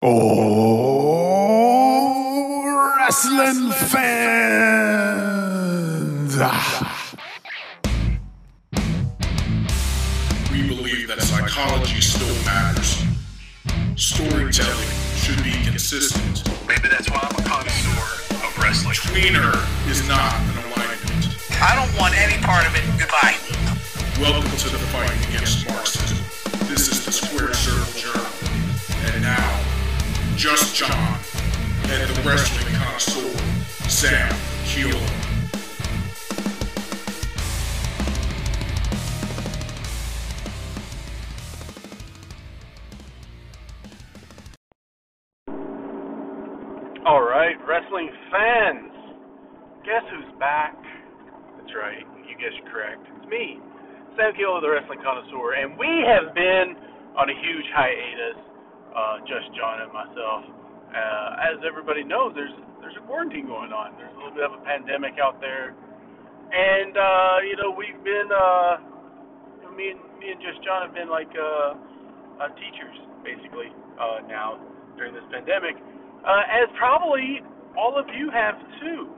Oh, wrestling Sam Kilo, the wrestling connoisseur, and we have been on a huge hiatus. Uh, just John and myself. Uh, as everybody knows, there's there's a quarantine going on. There's a little bit of a pandemic out there, and uh, you know we've been uh, me and me and just John have been like uh, uh, teachers basically uh, now during this pandemic uh, as probably all of you have too.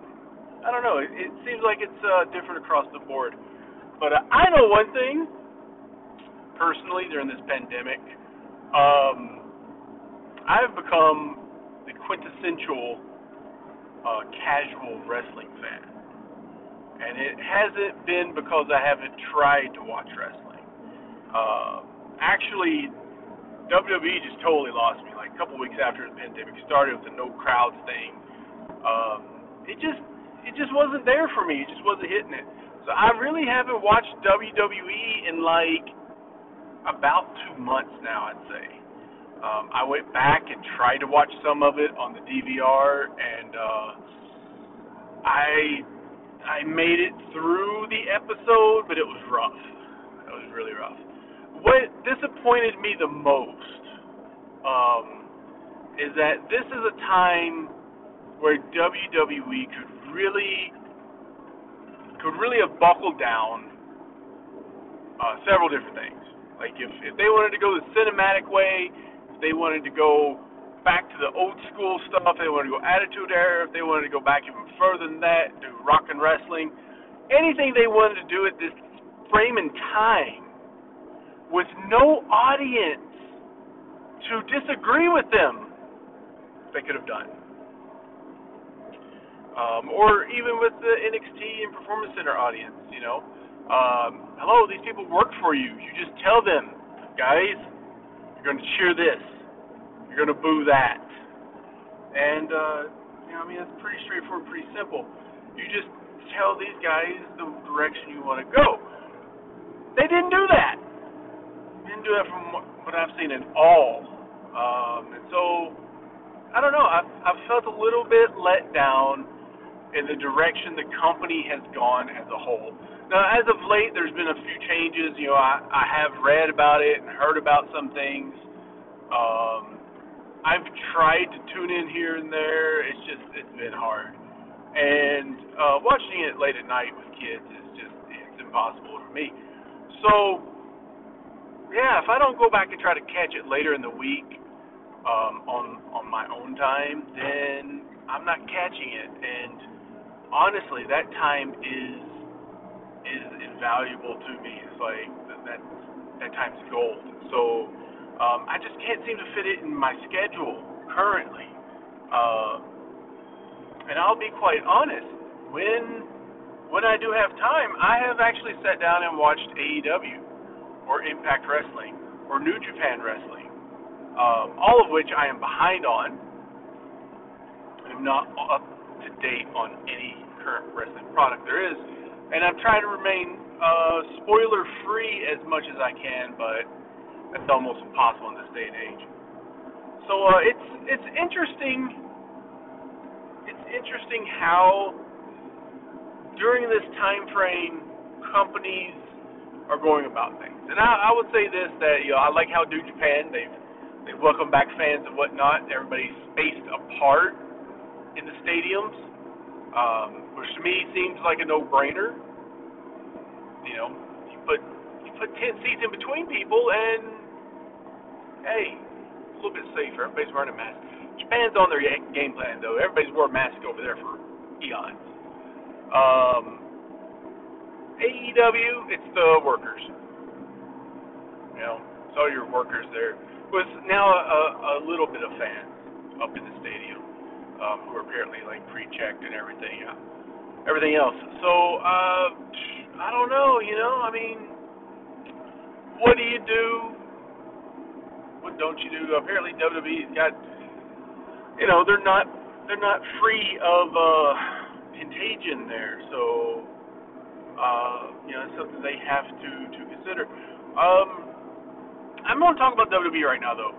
I don't know. It, it seems like it's uh, different across the board. But uh, I know one thing personally during this pandemic. Um, I've become the quintessential uh, casual wrestling fan. And it hasn't been because I haven't tried to watch wrestling. Uh, actually, WWE just totally lost me. Like a couple weeks after the pandemic started with the no crowds thing, um, it just it just wasn't there for me. It just wasn't hitting it. So I really haven't watched WWE in like about two months now. I'd say. Um, I went back and tried to watch some of it on the DVR, and uh, I I made it through the episode, but it was rough. It was really rough. What disappointed me the most um, is that this is a time where WWE could really could really have buckled down uh, several different things. Like if if they wanted to go the cinematic way, if they wanted to go back to the old school stuff, if they wanted to go Attitude Era, if they wanted to go back even further than that, do rock and wrestling, anything they wanted to do at this frame in time with no audience to disagree with them, they could have done. Um, or even with the NXT and Performance Center audience, you know. Um, hello, these people work for you. You just tell them, guys, you're going to cheer this, you're going to boo that. And, uh, you know, I mean, it's pretty straightforward, pretty simple. You just tell these guys the direction you want to go. They didn't do that. Didn't do that from what I've seen at all. Um, and so, I don't know. I've, I've felt a little bit let down in the direction the company has gone as a whole. Now, as of late, there's been a few changes. You know, I, I have read about it and heard about some things. Um, I've tried to tune in here and there. It's just it's been hard, and uh, watching it late at night with kids is just it's impossible for me. So, yeah, if I don't go back and try to catch it later in the week um, on on my own time, then I'm not catching it, and honestly, that time is is invaluable to me. It's like that that time's gold. So um, I just can't seem to fit it in my schedule currently. Uh, and I'll be quite honest, when when I do have time, I have actually sat down and watched AEW or Impact Wrestling or New Japan Wrestling, um, all of which I am behind on. I'm not up to date on any current wrestling product there is, and I'm trying to remain uh, spoiler free as much as I can, but that's almost impossible in this day and age. So uh, it's it's interesting. It's interesting how during this time frame companies are going about things, and I, I would say this that you know I like how New Japan they've they've welcomed back fans and whatnot. Everybody's spaced apart in the stadiums um, which to me seems like a no-brainer. You know, you put you put ten seats in between people, and hey, a little bit safer. Everybody's wearing a mask. Japan's on their game plan though. Everybody's wore a mask over there for eons. Um, AEW, it's the workers. You know, it's all your workers there. With now a, a little bit of fans up in the stadium um, who are apparently like pre-checked and everything. Uh, everything else. So uh, I don't know. You know, I mean, what do you do? What don't you do? Apparently WWE's got. You know, they're not they're not free of uh, contagion there. So uh, you know, it's something they have to to consider. Um, I'm going to talk about WWE right now, though.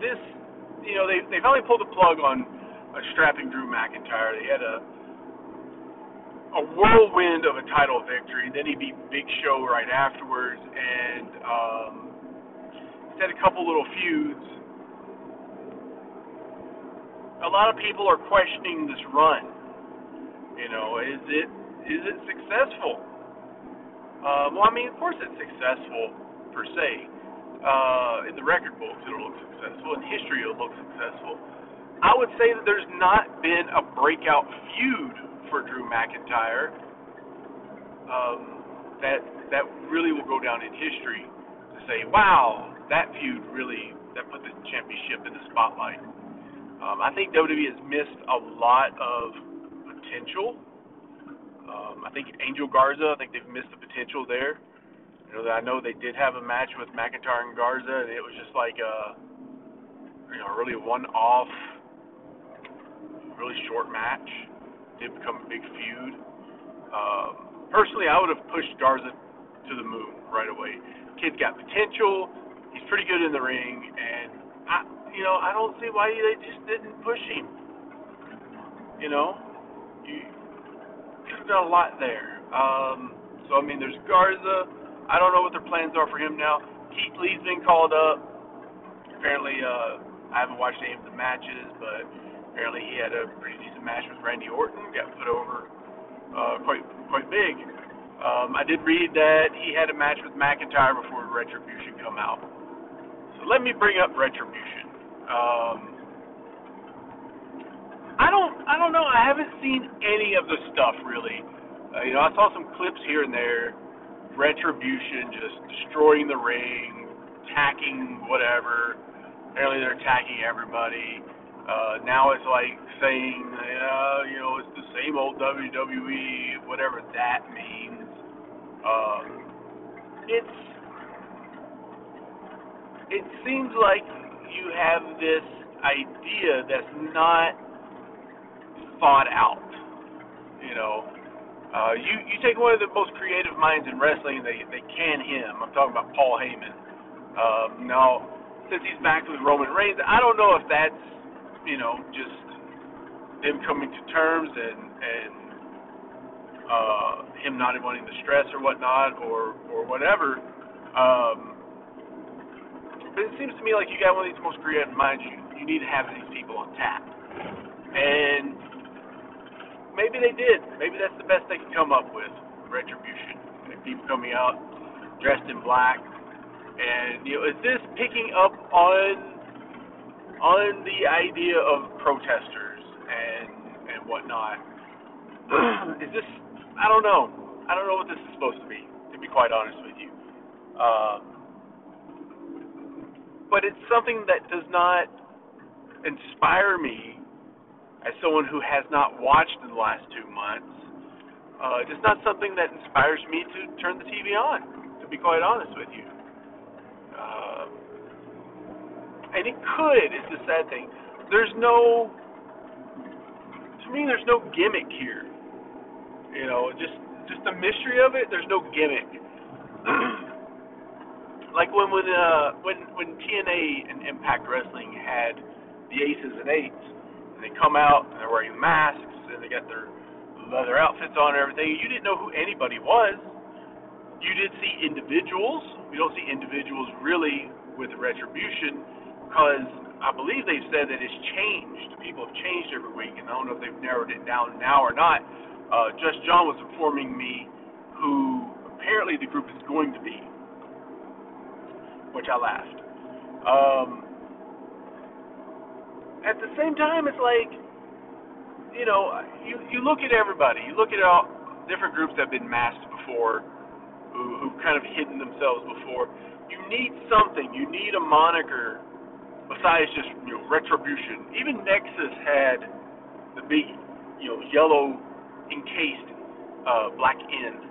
This, you know, they they finally pulled the plug on uh, strapping Drew McIntyre. They had a a whirlwind of a title victory. Then he beat Big Show right afterwards, and um, he's had a couple little feuds. A lot of people are questioning this run. You know, is it is it successful? Uh, well, I mean, of course it's successful per se. Uh, in the record books, it'll look successful. In history, it'll look successful. I would say that there's not been a breakout feud for Drew McIntyre um, that that really will go down in history to say, wow, that feud really that put the championship in the spotlight. Um, I think WWE has missed a lot of potential. Um, I think Angel Garza, I think they've missed the potential there. You know, I know they did have a match with McIntyre and Garza, and it was just like a, you know, really one-off, really short match. It did become a big feud. Um, personally, I would have pushed Garza to the moon right away. Kid's got potential. He's pretty good in the ring, and I, you know, I don't see why they just didn't push him. You know, you could have done a lot there. Um, so I mean, there's Garza. I don't know what their plans are for him now. Keith Lee's been called up. Apparently, uh, I haven't watched any of the matches, but apparently he had a pretty decent match with Randy Orton. Got put over uh, quite quite big. Um, I did read that he had a match with McIntyre before Retribution come out. So let me bring up Retribution. Um, I don't I don't know. I haven't seen any of the stuff really. Uh, you know, I saw some clips here and there Retribution just destroying the ring, attacking whatever. Apparently they're attacking everybody. Uh, now it's like saying, uh, you know, it's the same old WWE, whatever that means. Um, it's it seems like you have this idea that's not thought out. You know, uh, you you take one of the most creative minds in wrestling, they they can him. I'm talking about Paul Heyman. Um, now, since he's back with Roman Reigns, I don't know if that's you know just them coming to terms and and uh, him not wanting the stress or whatnot or or whatever. Um, but it seems to me like you got one of these most creative minds. You you need to have these people on tap, and maybe they did. Maybe that's the best they can come up with. Retribution. And people coming out dressed in black. And you know, is this picking up on on the idea of protesters and and whatnot? is this? I don't know. I don't know what this is supposed to be. To be quite honest with you. Um, but it's something that does not inspire me as someone who has not watched in the last two months, uh, it's not something that inspires me to turn the TV on, to be quite honest with you. Uh, and it could, it's the sad thing. There's no, to me, there's no gimmick here. You know, just just the mystery of it. There's no gimmick. like when when uh when when TNA and Impact Wrestling had the Aces and Eights, and they come out and they're wearing masks and they got their leather outfits on and everything. You didn't know who anybody was. You did see individuals. You don't see individuals really with retribution because I believe they've said that it's changed. People have changed every week, and I don't know if they've narrowed it down now or not. Uh, Just John was informing me who apparently the group is going to be, which I laughed. Um, at the same time, it's like, you know, you you look at everybody. You look at all different groups that have been masked before, who who've kind of hidden themselves before. You need something. You need a moniker besides just you know retribution. Even Nexus had the big, you know, yellow encased uh, black end.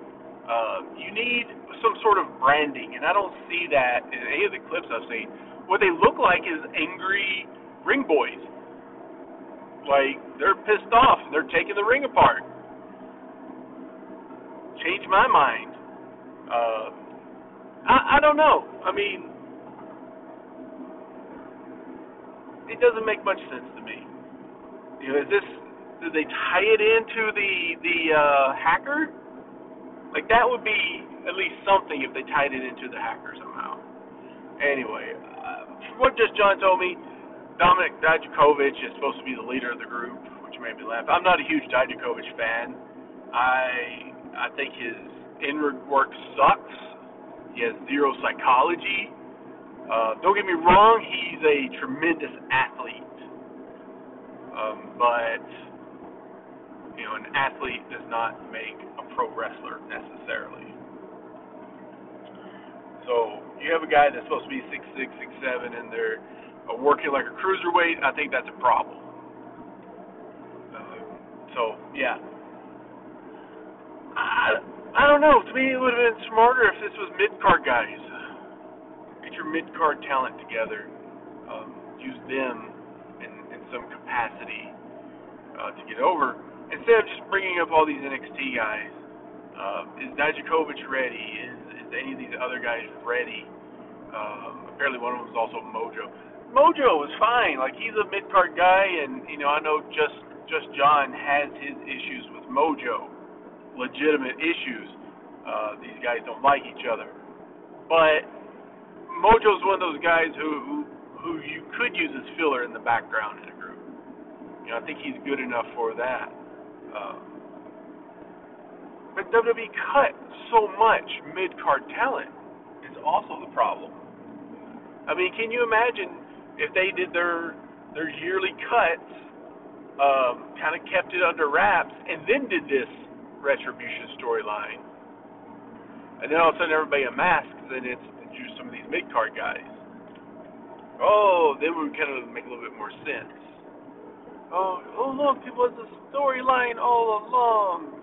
Uh, you need some sort of branding, and I don't see that in any of the clips I've seen. What they look like is angry ring boys. Like they're pissed off. They're taking the ring apart. Change my mind. Uh, I I don't know. I mean, it doesn't make much sense to me. You know, is this did they tie it into the the uh, hacker? Like that would be at least something if they tied it into the hacker somehow. Anyway, uh, what just John told me, Dominik Dijakovic is supposed to be the leader of the group, which made me laugh. I'm not a huge Dijakovic fan. I I think his inward work sucks. He has zero psychology. Uh, don't get me wrong, he's a tremendous athlete. Um, but you know, an athlete does not make a pro wrestler necessarily. So you have a guy that's supposed to be six six, six seven, and they're uh, working like a cruiserweight. I think that's a problem. Uh, so yeah, I I don't know. To me, it would have been smarter if this was mid card guys. Get your mid card talent together. Um, use them in in some capacity uh, to get over instead of just bringing up all these NXT guys. Uh, is Dijakovic ready? Is is any of these other guys ready? Um, apparently, one of them is also Mojo. Mojo was fine. Like he's a mid card guy, and you know I know just just John has his issues with Mojo, legitimate issues. Uh, these guys don't like each other, but Mojo's one of those guys who who, who you could use as filler in the background in a group. You know I think he's good enough for that. Um, but WWE cut so much mid card talent is also the problem. I mean, can you imagine if they did their their yearly cuts, um, kind of kept it under wraps, and then did this retribution storyline, and then all of a sudden everybody unmasks, and it's just some of these mid card guys. Oh, then would kind of make a little bit more sense. Oh, oh look, it was a storyline all along.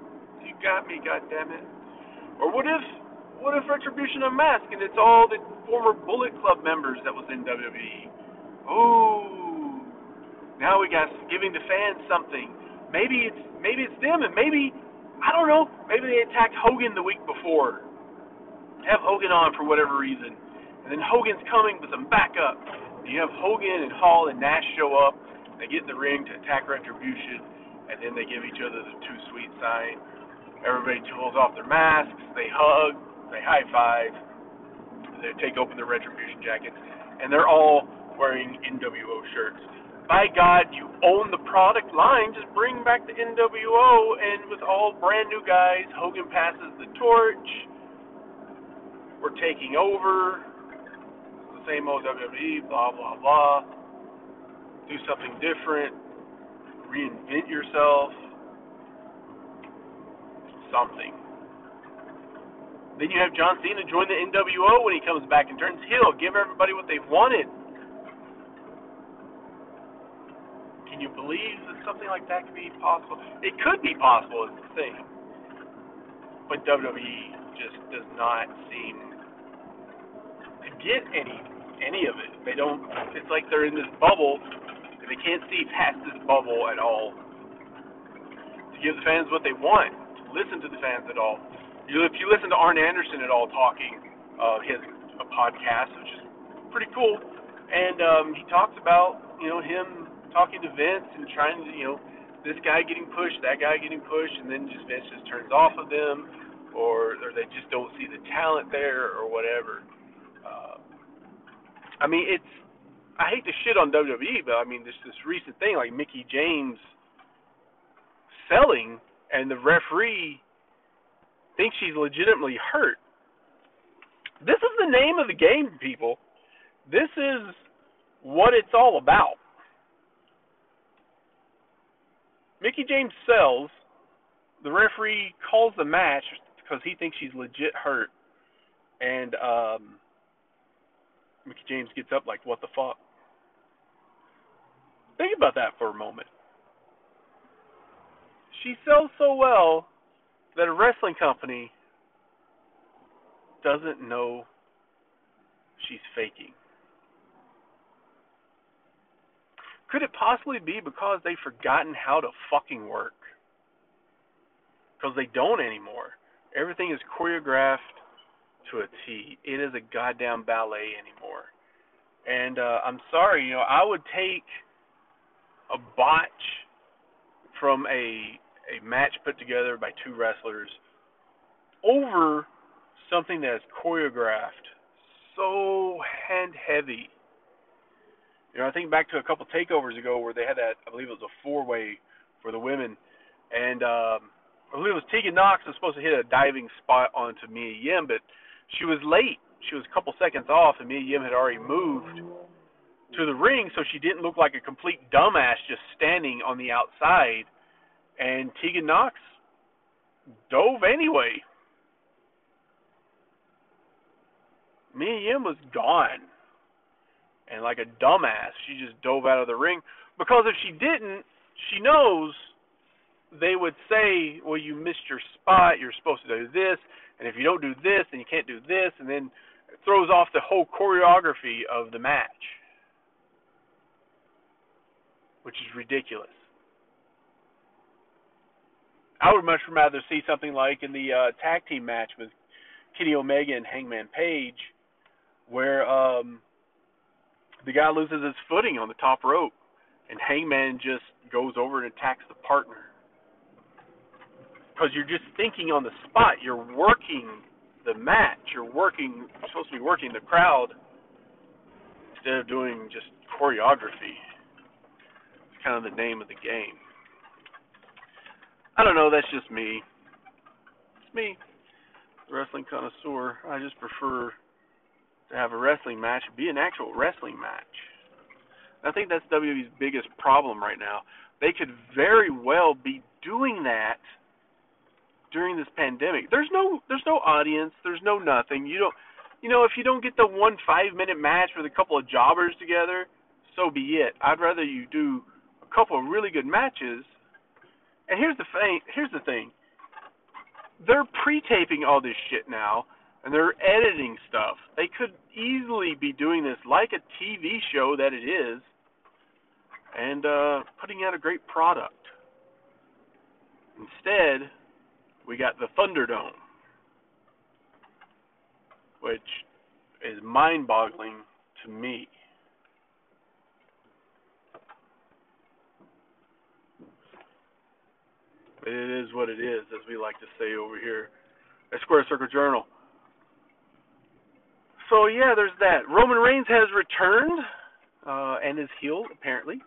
You got me, goddammit. Or what if what if Retribution Unmasked and it's all the former Bullet Club members that was in WWE? Oh, now we got giving the fans something. Maybe it's maybe it's them, and maybe I don't know. Maybe they attacked Hogan the week before. Have Hogan on for whatever reason, and then Hogan's coming with some backup. You have Hogan and Hall and Nash show up. They get in the ring to attack Retribution, and then they give each other the too sweet sign. Everybody pulls off their masks, they hug, they high five, they take open their Retribution jackets, and they're all wearing NWO shirts. By God, you own the product line. Just bring back the NWO, and with all brand new guys, Hogan passes the torch. We're taking over. It's The same old WWE, blah blah blah do something different, reinvent yourself, something. Then you have John Cena join the NWO when he comes back and turns heel, give everybody what they've wanted. Can you believe that something like that could be possible? It could be possible, is the thing. But WWE just does not seem to get any any of it. They don't. It's like they're in this bubble and they can't see past this bubble at all. To give the fans what they want, to listen to the fans at all. You, if you listen to Arn Anderson at all talking, uh, has a podcast which is pretty cool, and um, he talks about you know him talking to Vince and trying to you know this guy getting pushed, that guy getting pushed, and then just Vince just turns off of them, or or they just don't see the talent there, or whatever. Uh, I mean, it's I hate to shit on WWE, but I mean this this recent thing like Mickie James selling and the referee thinks she's legitimately hurt. This is the name of the game, people. This is what it's all about. Mickie James sells. The referee calls the match because he thinks she's legit hurt, and um, Mickie James gets up like, "What the fuck?" Think about that for a moment. She sells so well that a wrestling company doesn't know she's faking. Could it possibly be because they've forgotten how to fucking work? Because they don't anymore. Everything is choreographed to a T. It is a goddamn ballet anymore. And uh, I'm sorry, you know, I would take a botch from a a match put together by two wrestlers over something that's choreographed so hand heavy you know, I think back to a couple takeovers ago where they had that. I believe it was a four-way for the women, and um, I believe it was Tegan Nox was supposed to hit a diving spot onto Mia Yim, but she was late. She was a couple seconds off, and Mia Yim had already moved to the ring, so she didn't look like a complete dumbass just standing on the outside. And Tegan Nox dove anyway. Mia Yim was gone and like a dumbass, she just dove out of the ring because if she didn't, she knows they would say, "Well, you missed your spot. You're supposed to do this, and if you don't do this, then you can't do this," and then it throws off the whole choreography of the match, which is ridiculous. I would much rather see something like in the uh, tag team match with Kenny Omega and Hangman Page, where um, the guy loses his footing on the top rope, and Hangman just goes over and attacks the partner. Because you're just thinking on the spot. You're working the match. You're working. You're supposed to be working the crowd instead of doing just choreography. It's kind of the name of the game. I don't know. That's just me. It's me, the wrestling connoisseur. I just prefer to have a wrestling match be an actual wrestling match. I think that's WWE's biggest problem right now. They could very well be doing that during this pandemic. There's no there's no audience, there's no nothing. You don't you know, if you don't get the one five minute match with a couple of jobbers together, so be it. I'd rather you do a couple of really good matches. And here's the thing here's the thing. They're pre taping all this shit now and they're editing stuff. They could easily be doing this like a TV show that it is and uh, putting out a great product. Instead, we got the Thunderdome, which is mind boggling to me. But it is what it is, as we like to say over here at Squared Circle Journal so yeah, there's that. Roman Reigns has returned uh, and is healed apparently.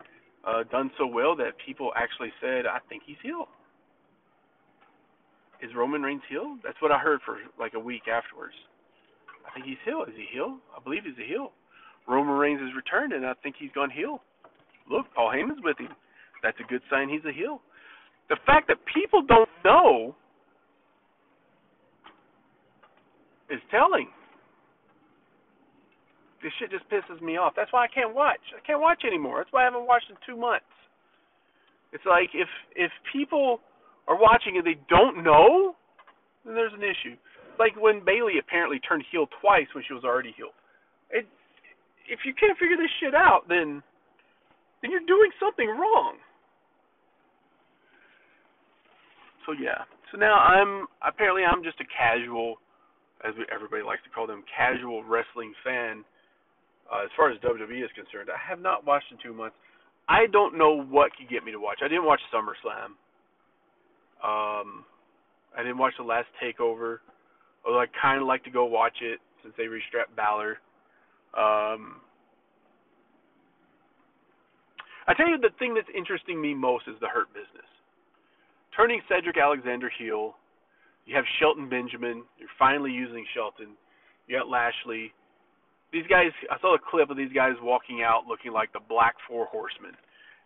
Uh, done so well that people actually said, "I think he's healed." Is Roman Reigns healed? That's what I heard for like a week afterwards. I think he's healed. Is he healed? I believe he's a heel. Roman Reigns has returned, and I think he's gone heel. Look, Paul Heyman's with him. That's a good sign he's a heel. The fact that people don't know is telling this shit just pisses me off. That's why I can't watch. I can't watch anymore. That's why I haven't watched in two months. It's like if if people are watching and they don't know, then there's an issue. Like when Bayley apparently turned heel twice when she was already healed. It if you can't figure this shit out, then then you're doing something wrong. So yeah. So now I'm apparently I'm just a casual, as everybody likes to call them, casual wrestling fan uh, as far as WWE is concerned, I have not watched in two months. I don't know what could get me to watch. I didn't watch SummerSlam. Um, I didn't watch the last Takeover, although I kind of like to go watch it since they restrapped Balor. Um, I tell you, the thing that's interesting me most is the Hurt Business. Turning Cedric Alexander heel. You have Shelton Benjamin. You're finally using Shelton. You got Lashley these guys. I saw a clip of these guys walking out looking like the Black Four Horsemen,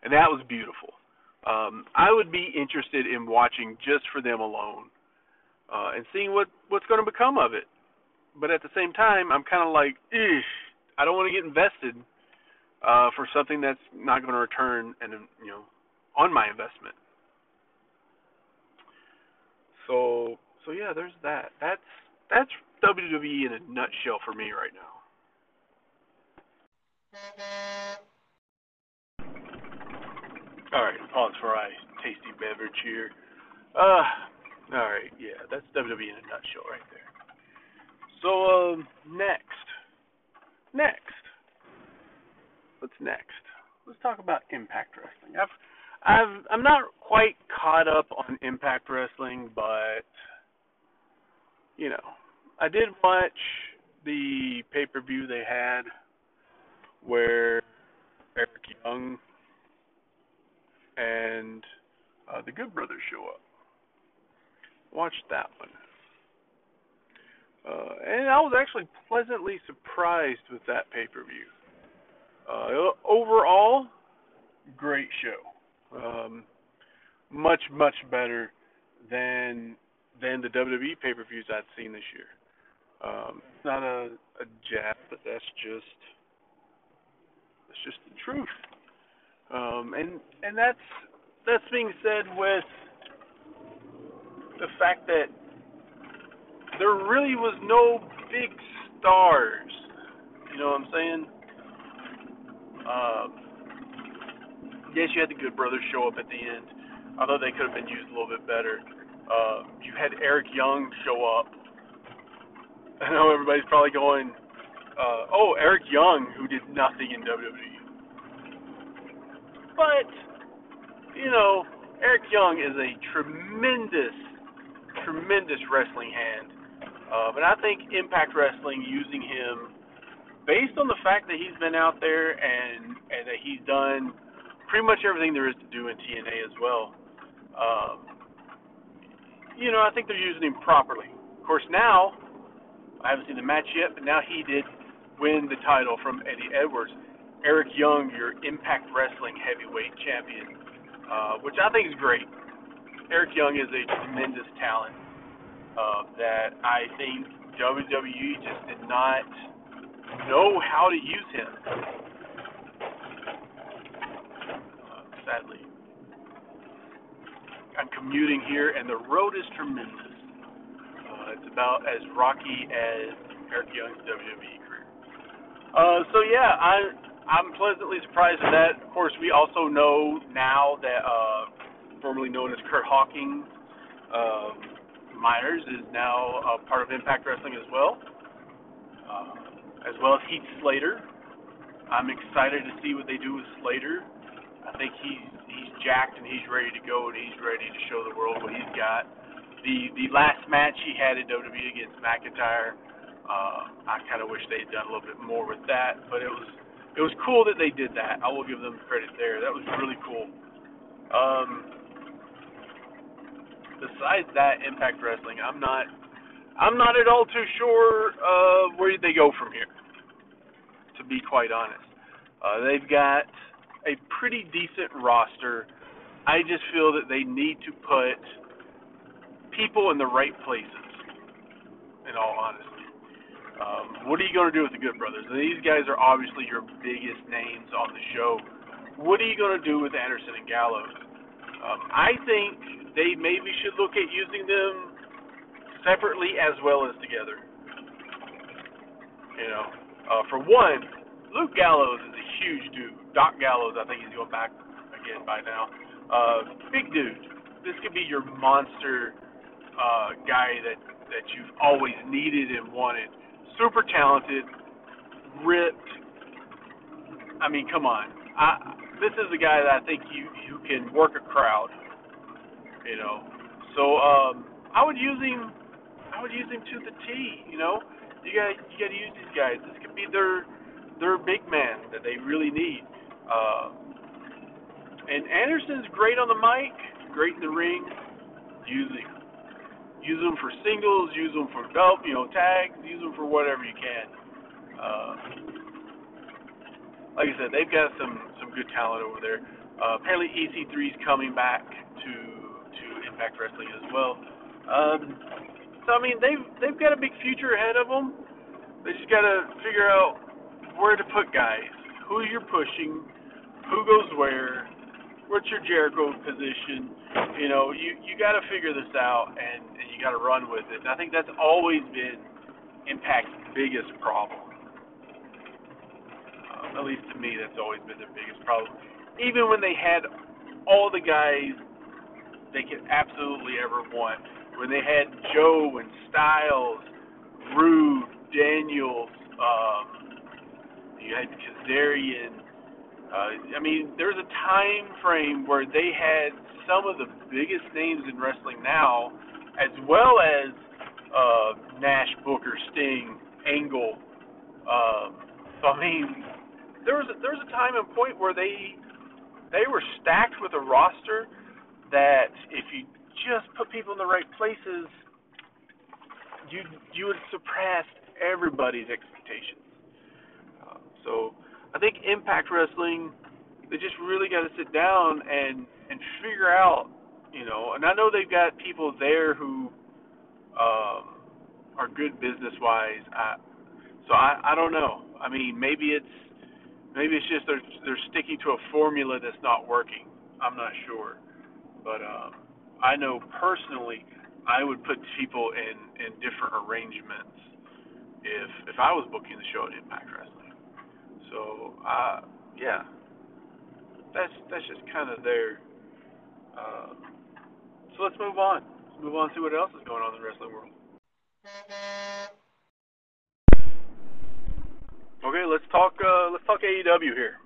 and that was beautiful. Um, I would be interested in watching just for them alone, uh, and seeing what what's going to become of it. But at the same time, I'm kind of like, Eesh, I don't want to get invested uh, for something that's not going to return and you know on my investment. So so yeah, there's that. That's that's WWE in a nutshell for me right now. All right, pause for a tasty beverage here. Uh, all right, yeah, that's WWE in a nutshell right there. So um, next, next, what's next? Let's talk about Impact Wrestling. I've I've I'm not quite caught up on Impact Wrestling, but you know, I did watch the pay per view they had where Eric Young and uh, the Good Brothers show up. Watched that one. Uh, and I was actually pleasantly surprised with that pay per view. Uh, overall, great show. Um, much much better than than the WWE pay per views I'd seen this year. Um, it's not a, a jab, but that's just just the truth. Um, and and that's that's being said with the fact that there really was no big stars. You know what I'm saying? Um, yes, you had the Good Brothers show up at the end. I thought they could have been used a little bit better. Uh, you had Eric Young show up. I know everybody's probably going, uh, "Oh, Eric Young, who did nothing in WWE." But you know, Eric Young is a tremendous, tremendous wrestling hand. Uh, but I think Impact Wrestling using him, based on the fact that he's been out there and and that he's done pretty much everything there is to do in TNA as well. Um, you know, I think they're using him properly. Of course, now I haven't seen the match yet, but now he did win the title from Eddie Edwards. Eric Young, your Impact Wrestling heavyweight champion, uh, which I think is great. Eric Young is a tremendous talent uh, that I think WWE just did not know how to use him. Uh, sadly, I'm commuting here, and the road is tremendous. Uh, it's about as rocky as Eric Young's WWE career. Uh, so yeah, I I'm pleasantly surprised at that. Of course, we also know now that uh, formerly known as Kurt Hawkins. Um, Myers is now a part of Impact Wrestling as well, uh, as well as Heath Slater. I'm excited to see what they do with Slater. I think he's he's jacked and he's ready to go and he's ready to show the world what he's got. The the last match he had at WWE against McIntyre, uh, I kind of wish they'd done a little bit more with that, but it was it was cool that they did that. I will give them credit there. That was really cool. Um, besides that, Impact Wrestling, I'm not, I'm not at all too sure uh, where they go from here. To be quite honest, uh, they've got a pretty decent roster. I just feel that they need to put people in the right places. In all honesty, um, what are you going to do with the Good Brothers? These guys are obviously your biggest names on the show. What are you going to do with Anderson and Gallows? Um, I think they maybe should look at using them separately as well as together. You know, uh, for one, Luke Gallows is a huge dude. Doc Gallows, I think he's going back again by now. Uh, big dude. This could be your monster uh, guy that that you've always needed and wanted. Super talented, ripped. I mean, come on. I, this is a guy that I think you you can work a crowd you know. So um, I would use him. I would use him to the T. You know, you got you got to use these guys. This could be their their big man that they really need. Uh, and Anderson's great on the mic, great in the ring. Use him. Use them for singles. Use them for belt, you know, tags. Use them for whatever you can. Uh, like I said, they've got some some good talent over there. Uh, apparently, EC3 is coming back to to Impact Wrestling as well. Um, so I mean, they've they've got a big future ahead of them. They just got to figure out where to put guys, who you're pushing, who goes where, what's your Jericho position. You know, you you got to figure this out and, and you got to run with it. And I think that's always been Impact's biggest problem. Um, at least to me, that's always been their biggest problem. Even when they had all the guys they could absolutely ever want. When they had Joe and Styles, Roode, Daniels, um, you had Kazarian. Uh, I mean, there's a time frame where they had some of the biggest names in wrestling now, as well as uh, Nash, Booker, Sting, Angle. Uh, so I mean, there was a, there was a time and point where they they were stacked with a roster that if you just put people in the right places, you you would surpass everybody's expectations. Uh, so I think Impact Wrestling, they just really got to sit down and and figure out, you know. And I know they've got people there who um, are good business wise. I, so I I don't know. I mean, maybe it's maybe it's just they're they're sticking to a formula that's not working. I'm not sure. But um, I know personally, I would put people in in different arrangements if if I was booking the show at Impact Wrestling. So uh, yeah, that's that's just kind of there. Uh, so let's move on. Let's move on and see what else is going on in the wrestling world. Okay, let's talk. Uh, let's talk AEW here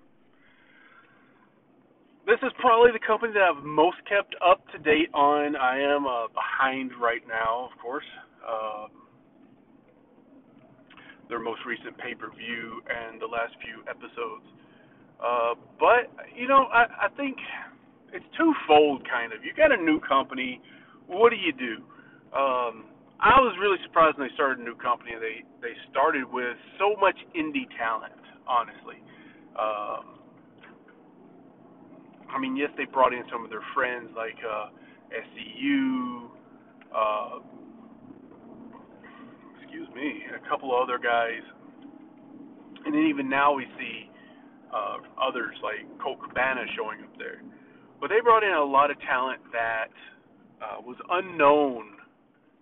this is probably the company that I've most kept up to date on. I am uh, behind right now, of course. Um, their most recent pay per view and the last few episodes. Uh, but you know, I, I think it's twofold, kind of. You got a new company. What do you do? Um, I was really surprised when they started a new company. They they started with so much indie talent, honestly. Um, I mean, yes, they brought in some of their friends like uh, SCU, uh, excuse me, a couple of other guys, and then even now we see uh, others like Colt Cabana showing up there. But they brought in a lot of talent that uh, was unknown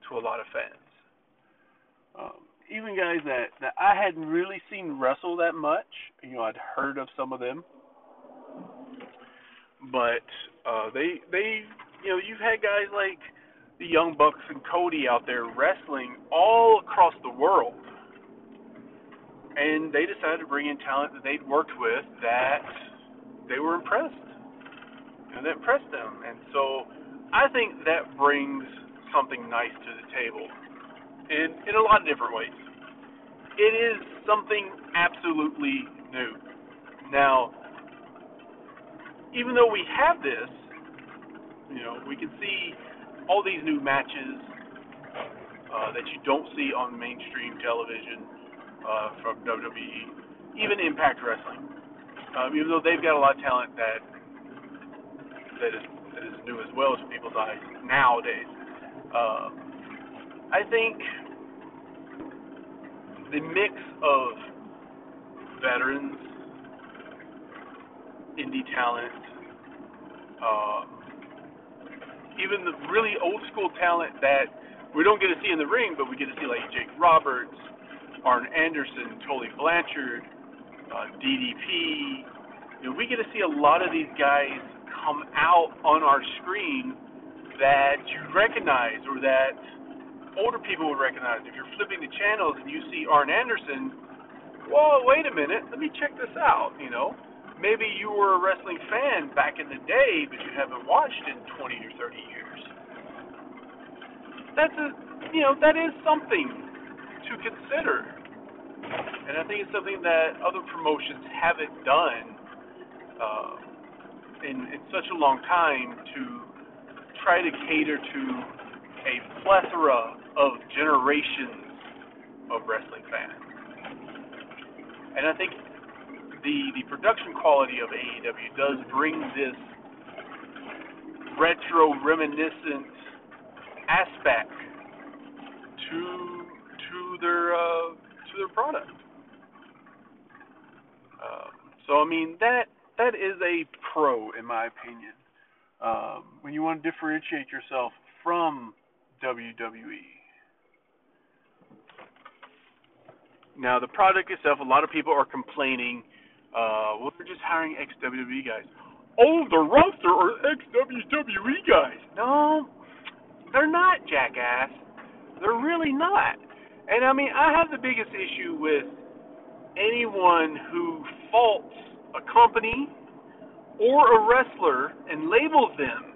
to a lot of fans. Um, even guys that that I hadn't really seen wrestle that much. You know, I'd heard of some of them but uh, they they you know you've had guys like the Young Bucks and Cody out there wrestling all across the world, and they decided to bring in talent that they'd worked with that they were impressed and that impressed them, and so I think that brings something nice to the table in in a lot of different ways. It is something absolutely new. Now, even though we have this, you know, we can see all these new matches uh, that you don't see on mainstream television uh, from WWE, even Impact Wrestling. Um, even though they've got a lot of talent that that is that is new as well to people's eyes nowadays. Uh, I think the mix of veterans, indie talent, uh, even the really old school talent that we don't get to see in the ring, but we get to see like Jake Roberts, Arn Anderson, Tully Blanchard, uh, DDP. You know, we get to see a lot of these guys come out on our screen that you recognize or that older people would recognize. If you're flipping the channels and you see Arn Anderson, whoa, wait a minute, let me check this out. You know, maybe you were a wrestling fan back in the day, but you haven't watched in 20 or 30 years. That's a, you know, that is something to consider. And I think it's something that other promotions haven't done uh, in, in such a long time to try to cater to a plethora of generations of wrestling fans. and I think the the production quality of AEW does bring this retro reminiscent aspect to to their uh, to their product. Uh, so I mean that that is a pro in my opinion. Um, when you want to differentiate yourself from WWE. Now the product itself, a lot of people are complaining. Uh, well, they're just hiring ex WWE guys. Oh, the roster are ex WWE guys. No, they're not, jackass. They're really not. And I mean, I have the biggest issue with anyone who faults a company or a wrestler and labels them.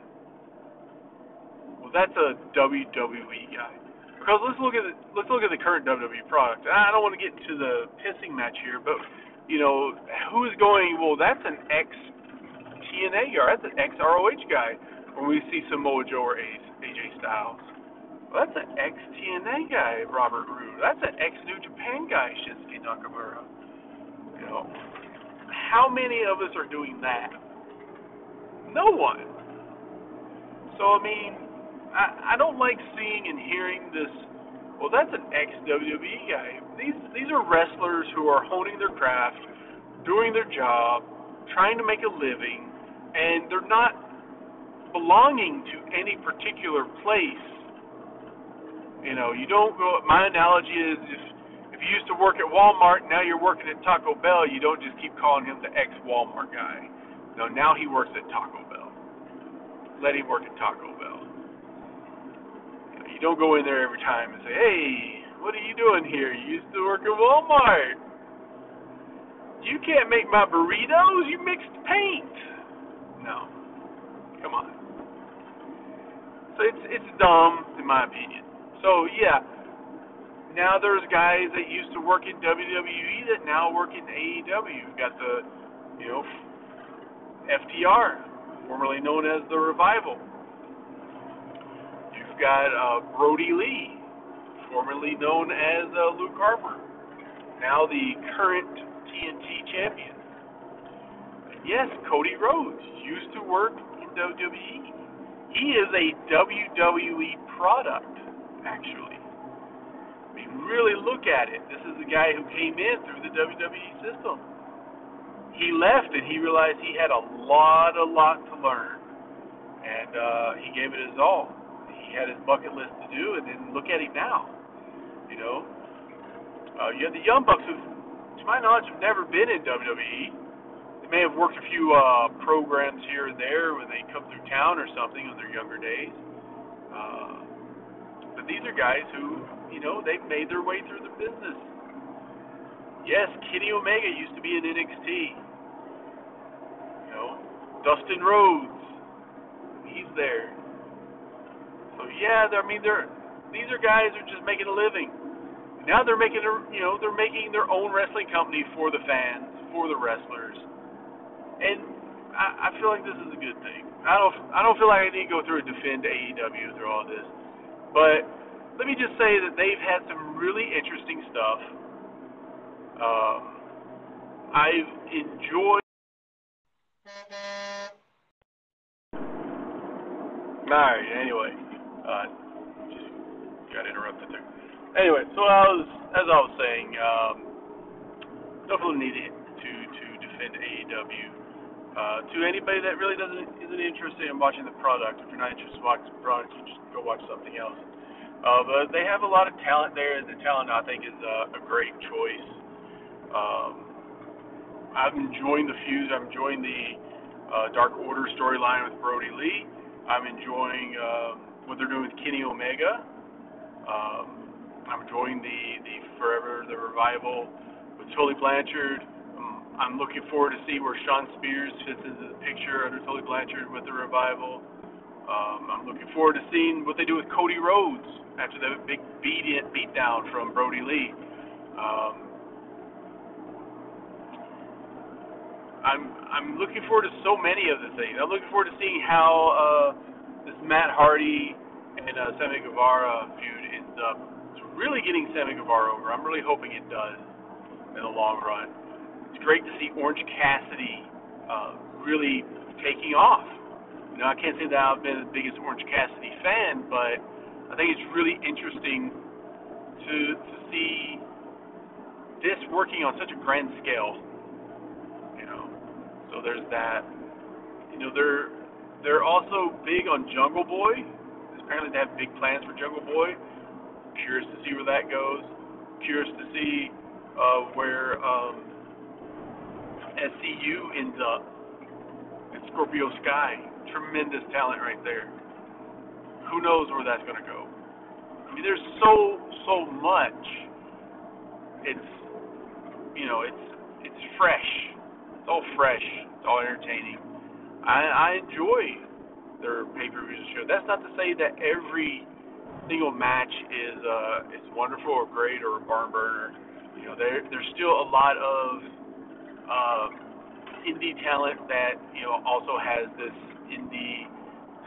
Well, that's a WWE guy. Because let's look at the, let's look at the current WWE product. I don't want to get into the pissing match here, but you know who is going? Well, that's an ex TNA guy. That's an ex ROH guy. When we see Samoa Joe or AJ Styles, well, that's an ex TNA guy, Robert Roode. That's an ex New Japan guy, Shinsuke Nakamura. You know, how many of us are doing that? No one. So I mean, I, I don't like seeing and hearing this. Well, that's an ex WWE guy. These these are wrestlers who are honing their craft, doing their job, trying to make a living, and they're not belonging to any particular place. You know, you don't go. My analogy is if if you used to work at Walmart, now you're working at Taco Bell. You don't just keep calling him the ex Walmart guy. No, now he works at Taco Bell. Let him work at Taco Bell. You, don't go in there every time and say, "Hey, what are you doing here? You used to work at Walmart. You can't make my burritos. You mixed paint." No, come on. So it's it's dumb in my opinion. So yeah, now there's guys that used to work in WWE that now work in AEW. You've got the, you know, FTR, formerly known as the Revival. You've got uh, Brodie Lee, formerly known as uh, Luke Harper, now the current TNT champion. Yes, Cody Rhodes used to work in WWE. He is a WWE product, actually. I mean, really look at it. This is the guy who came in through the WWE system. He left and he realized he had a lot, a lot to learn. And uh, he gave it his all. He had his bucket list to do, and then look at him now. You know, uh, you have the Young Bucks, who, to my knowledge, have never been in WWE. They may have worked a few uh, programs here and there when they come through town or something in their younger days. Uh, but these are guys who, you know, they've made their way through the business. Yes, Kenny Omega used to be in NXT. You know, Dustin Rhodes, he's there. So yeah, I mean, they're these are guys who are just making a living. Now they're making a, you know, they're making their own wrestling company for the fans, for the wrestlers, and I, I feel like this is a good thing. I don't, I don't feel like I need to go through and defend AEW through all this, but let me just say that they've had some really interesting stuff. Um, I've enjoyed. Alright, anyway. Uh, just got interrupted there. Anyway, so I was, as I was saying, um, definitely needed to, to defend AEW. Uh, to anybody that really doesn't isn't interested in watching the product, if you're not interested in watching the product, you just go watch something else. Uh, but they have a lot of talent there. And the talent I think is uh, a great choice. Um, I'm enjoying the fuse. I'm enjoying the uh, Dark Order storyline with Brodie Lee. I'm enjoying uh, what they're doing with Kenny Omega. Um, I'm enjoying the the Forever the Revival with Tully Blanchard. Um, I'm looking forward to see where Shawn Spears fits into the picture under Tully Blanchard with the Revival. Um, I'm looking forward to seeing what they do with Cody Rhodes after the big beat beatdown from Brodie Lee. Um, I'm I'm looking forward to so many of the things. I'm looking forward to seeing how uh, this Matt Hardy and uh, Sammy Guevara feud ends up really getting Sammy Guevara over. I'm really hoping it does in the long run. it's great to see Orange Cassidy uh, really taking off. You know, I can't say that I've been the biggest Orange Cassidy fan, but I think it's really interesting to to see this working on such a grand scale. You know, so there's that. You know, they're they're also big on Jungle Boy. Apparently, they have big plans for Jungle Boy. Curious to see where that goes. Curious to see uh, where um, SCU ends up. And Scorpio Sky, tremendous talent right there. Who knows where that's going to go? I mean, there's so so much. It's you know, it's it's fresh. It's all fresh. It's all entertaining. I I enjoy their pay per views show. That's not to say that every single match is uh is wonderful or great or a barn burner. You know, there there's still a lot of uh, indie talent that you know also has this indie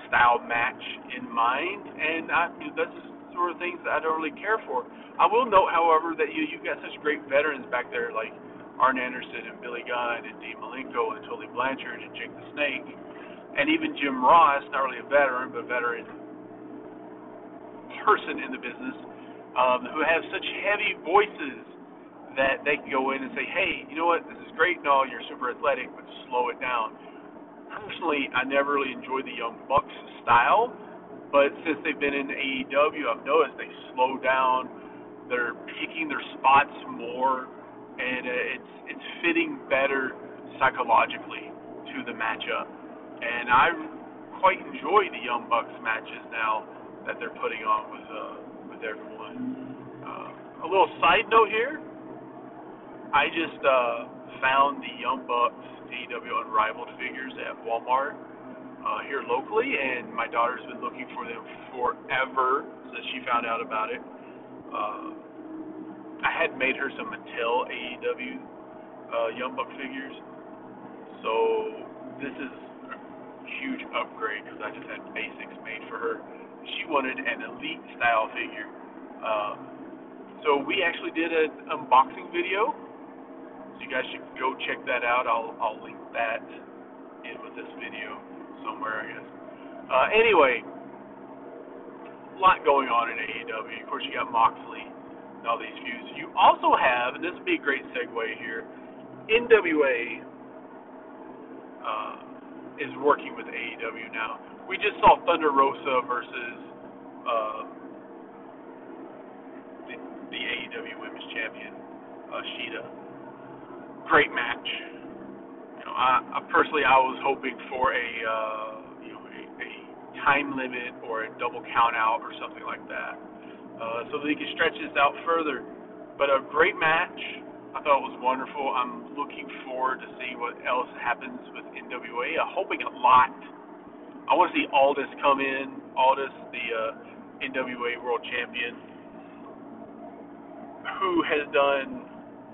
style match in mind, and I, you know, that's the sort of things that I don't really care for. I will note, however, that you you've got such great veterans back there like Arn Anderson and Billy Gunn and Dean Malenko and Tully Blanchard and Jake the Snake, and even Jim Ross, not really a veteran, but a veteran person in the business, um, who have such heavy voices that they can go in and say, hey, you know what, this is great and all, you're super athletic, but slow it down. Personally, I never really enjoyed the Young Bucks style, but since they've been in AEW, I've noticed they slow down, they're picking their spots more, and uh, it's it's fitting better psychologically to the matchup. And I quite enjoy the Young Bucks matches now that they're putting on with uh, with everyone. Uh, a little side note here, I just uh, found the Young Bucks AEW Unrivaled figures at Walmart uh, here locally, and my daughter's been looking for them forever since she found out about it. Uh, I had made her some Mattel AEW uh, Young Buck figures, so this is a huge upgrade because I just had basics made for her. She wanted an elite style figure. Uh, so we actually did an unboxing video so you guys should go check that out. I'll I'll link that in with this video somewhere, I guess. Uh, anyway, a lot going on in AEW. Of course, you got Moxley and all these feuds. You also have, and this would be a great segue here. NWA uh, is working with AEW now. We just saw Thunder Rosa versus uh, the, the AEW Women's Champion, uh, Shida great match. You know, I, I personally I was hoping for a uh, you know a, a time limit or a double count out or something like that, uh, so that he could stretch this out further. But a great match. I thought it was wonderful. I'm looking forward to see what else happens with NWA. I'm hoping a lot. I want to see Aldis come in. Aldis, the uh, NWA World Champion, who has done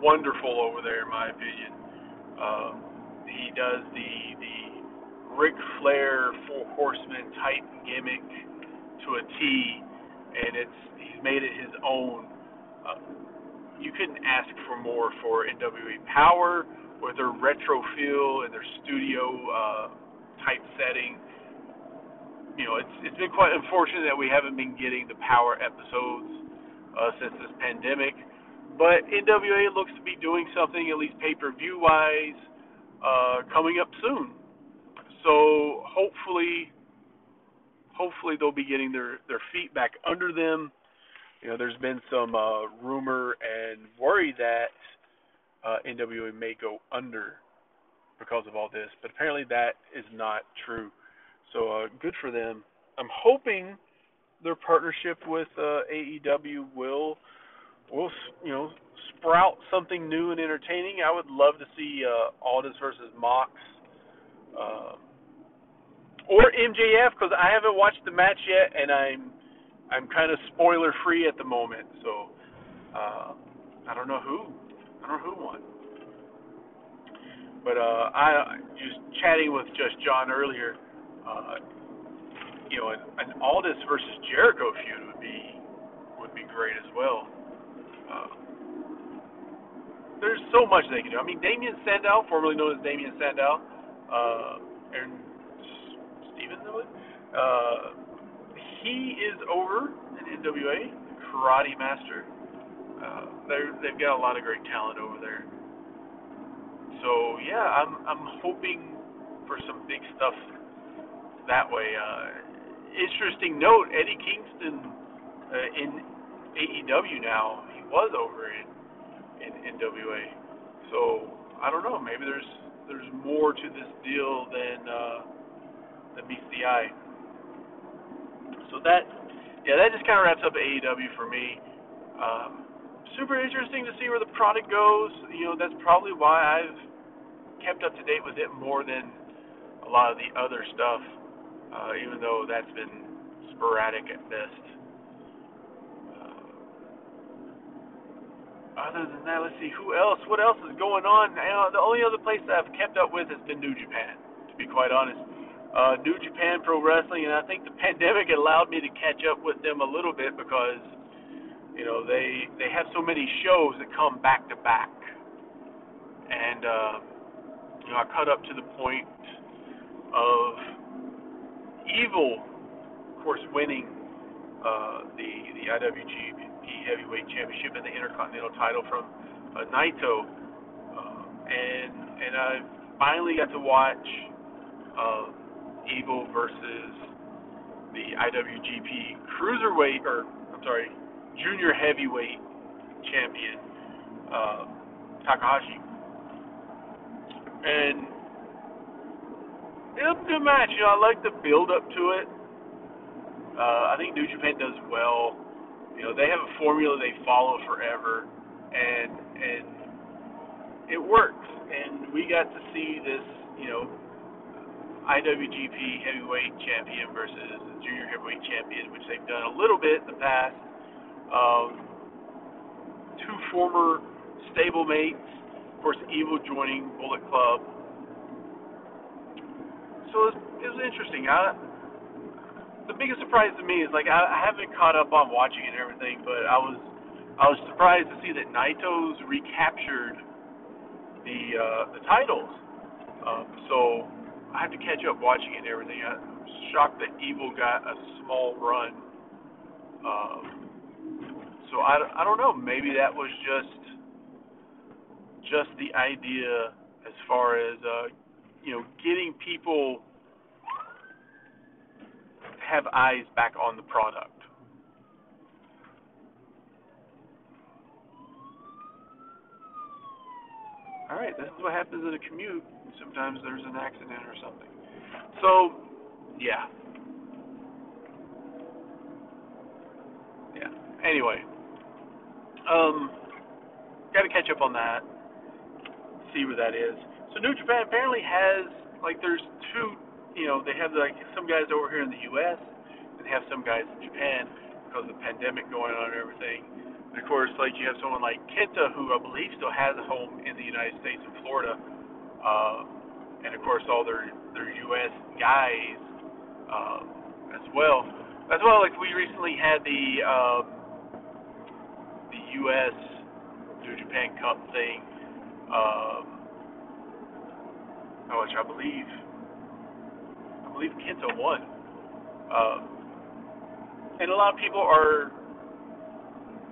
wonderful over there, in my opinion. Um, he does the the Ric Flair Four Horsemen type gimmick to a T, and it's he's made it his own. Uh, you couldn't ask for more for NWA Power with their retro feel and their studio uh, type setting. You know, it's it's been quite unfortunate that we haven't been getting the Power episodes uh, since this pandemic but NWA looks to be doing something, at least pay per view wise, uh, coming up soon. So hopefully, hopefully they'll be getting their their feet back under them. You know, there's been some uh, rumor and worry that uh, NWA may go under because of all this, but apparently that is not true. So uh, good for them. I'm hoping their partnership with uh, AEW will we'll you know sprout something new and entertaining. I would love to see uh, Aldis versus Mox uh, or MJF because I haven't watched the match yet, and I'm I'm kind of spoiler free at the moment. So uh, I don't know who I don't know who won. But uh, I just chatting with just John earlier. Uh, you know, an, an Aldis versus Jericho feud would be would be great as well. Uh, there's so much they can do. I mean, Damien Sandow, formerly known as Damien Sandow, uh, and Steven, uh, he is over in NWA, Karate Master. Uh, they've got a lot of great talent over there. So yeah, I'm I'm hoping for some big stuff that way. Uh, interesting note: Eddie Kingston uh, in AEW now. He was over in in NWA. So I don't know. Maybe there's there's more to this deal than uh, the eye. So that yeah, that just kind of wraps up AEW for me. Um, super interesting to see where the product goes. You know, that's probably why I've kept up to date with it more than a lot of the other stuff, uh, even though that's been sporadic at best. Uh, other than that, let's see who else. What else is going on? Know, the only other place that I've kept up with has been New Japan, to be quite honest. Uh, New Japan Pro Wrestling, and I think the pandemic allowed me to catch up with them a little bit because you know they they have so many shows that come back to back, and uh, you know I caught up to the point of Evil, of course, winning uh, the the IWGP Heavyweight Championship and the Intercontinental title from uh, Naito, uh, and and I finally got to watch uh, Evil versus the IWGP Cruiserweight, or I'm sorry, Junior Heavyweight Champion uh, Takahashi, and it was a good match. You know, I like the build up to it. Uh, I think New Japan does well. You know, they have a formula they follow forever, and and it works. And we got to see this, you know, IWGP Heavyweight Champion versus Junior Heavyweight Champion, which they've done a little bit in the past. Um, two former stablemates, of course, Evil joining Bullet Club so it was, it was interesting. I, the biggest surprise to me is like I, I haven't caught up on watching it and everything, but I was I was surprised to see that Naito's recaptured the uh, the titles. Um, so I have to catch up watching it and everything. I'm shocked that Evil got a small run. Um, so I, I don't know. Maybe that was just just the idea as far as uh, you know getting people have eyes back on the product. All right, this is what happens in a commute. Sometimes there's an accident or something. So, yeah. Yeah. Anyway, um, got to catch up on that. See where that is. So New Japan apparently has like there's two you know, they have like some guys over here in the U.S. and have some guys in Japan because of the pandemic going on and everything. And of course, like you have someone like Kenta, who I believe still has a home in the United States in Florida, uh, and of course all their their U.S. guys uh, as well. As well, like we recently had the um, the U.S. New Japan Cup thing, um, which I believe I believe Kenta won. Um, and a lot of people are,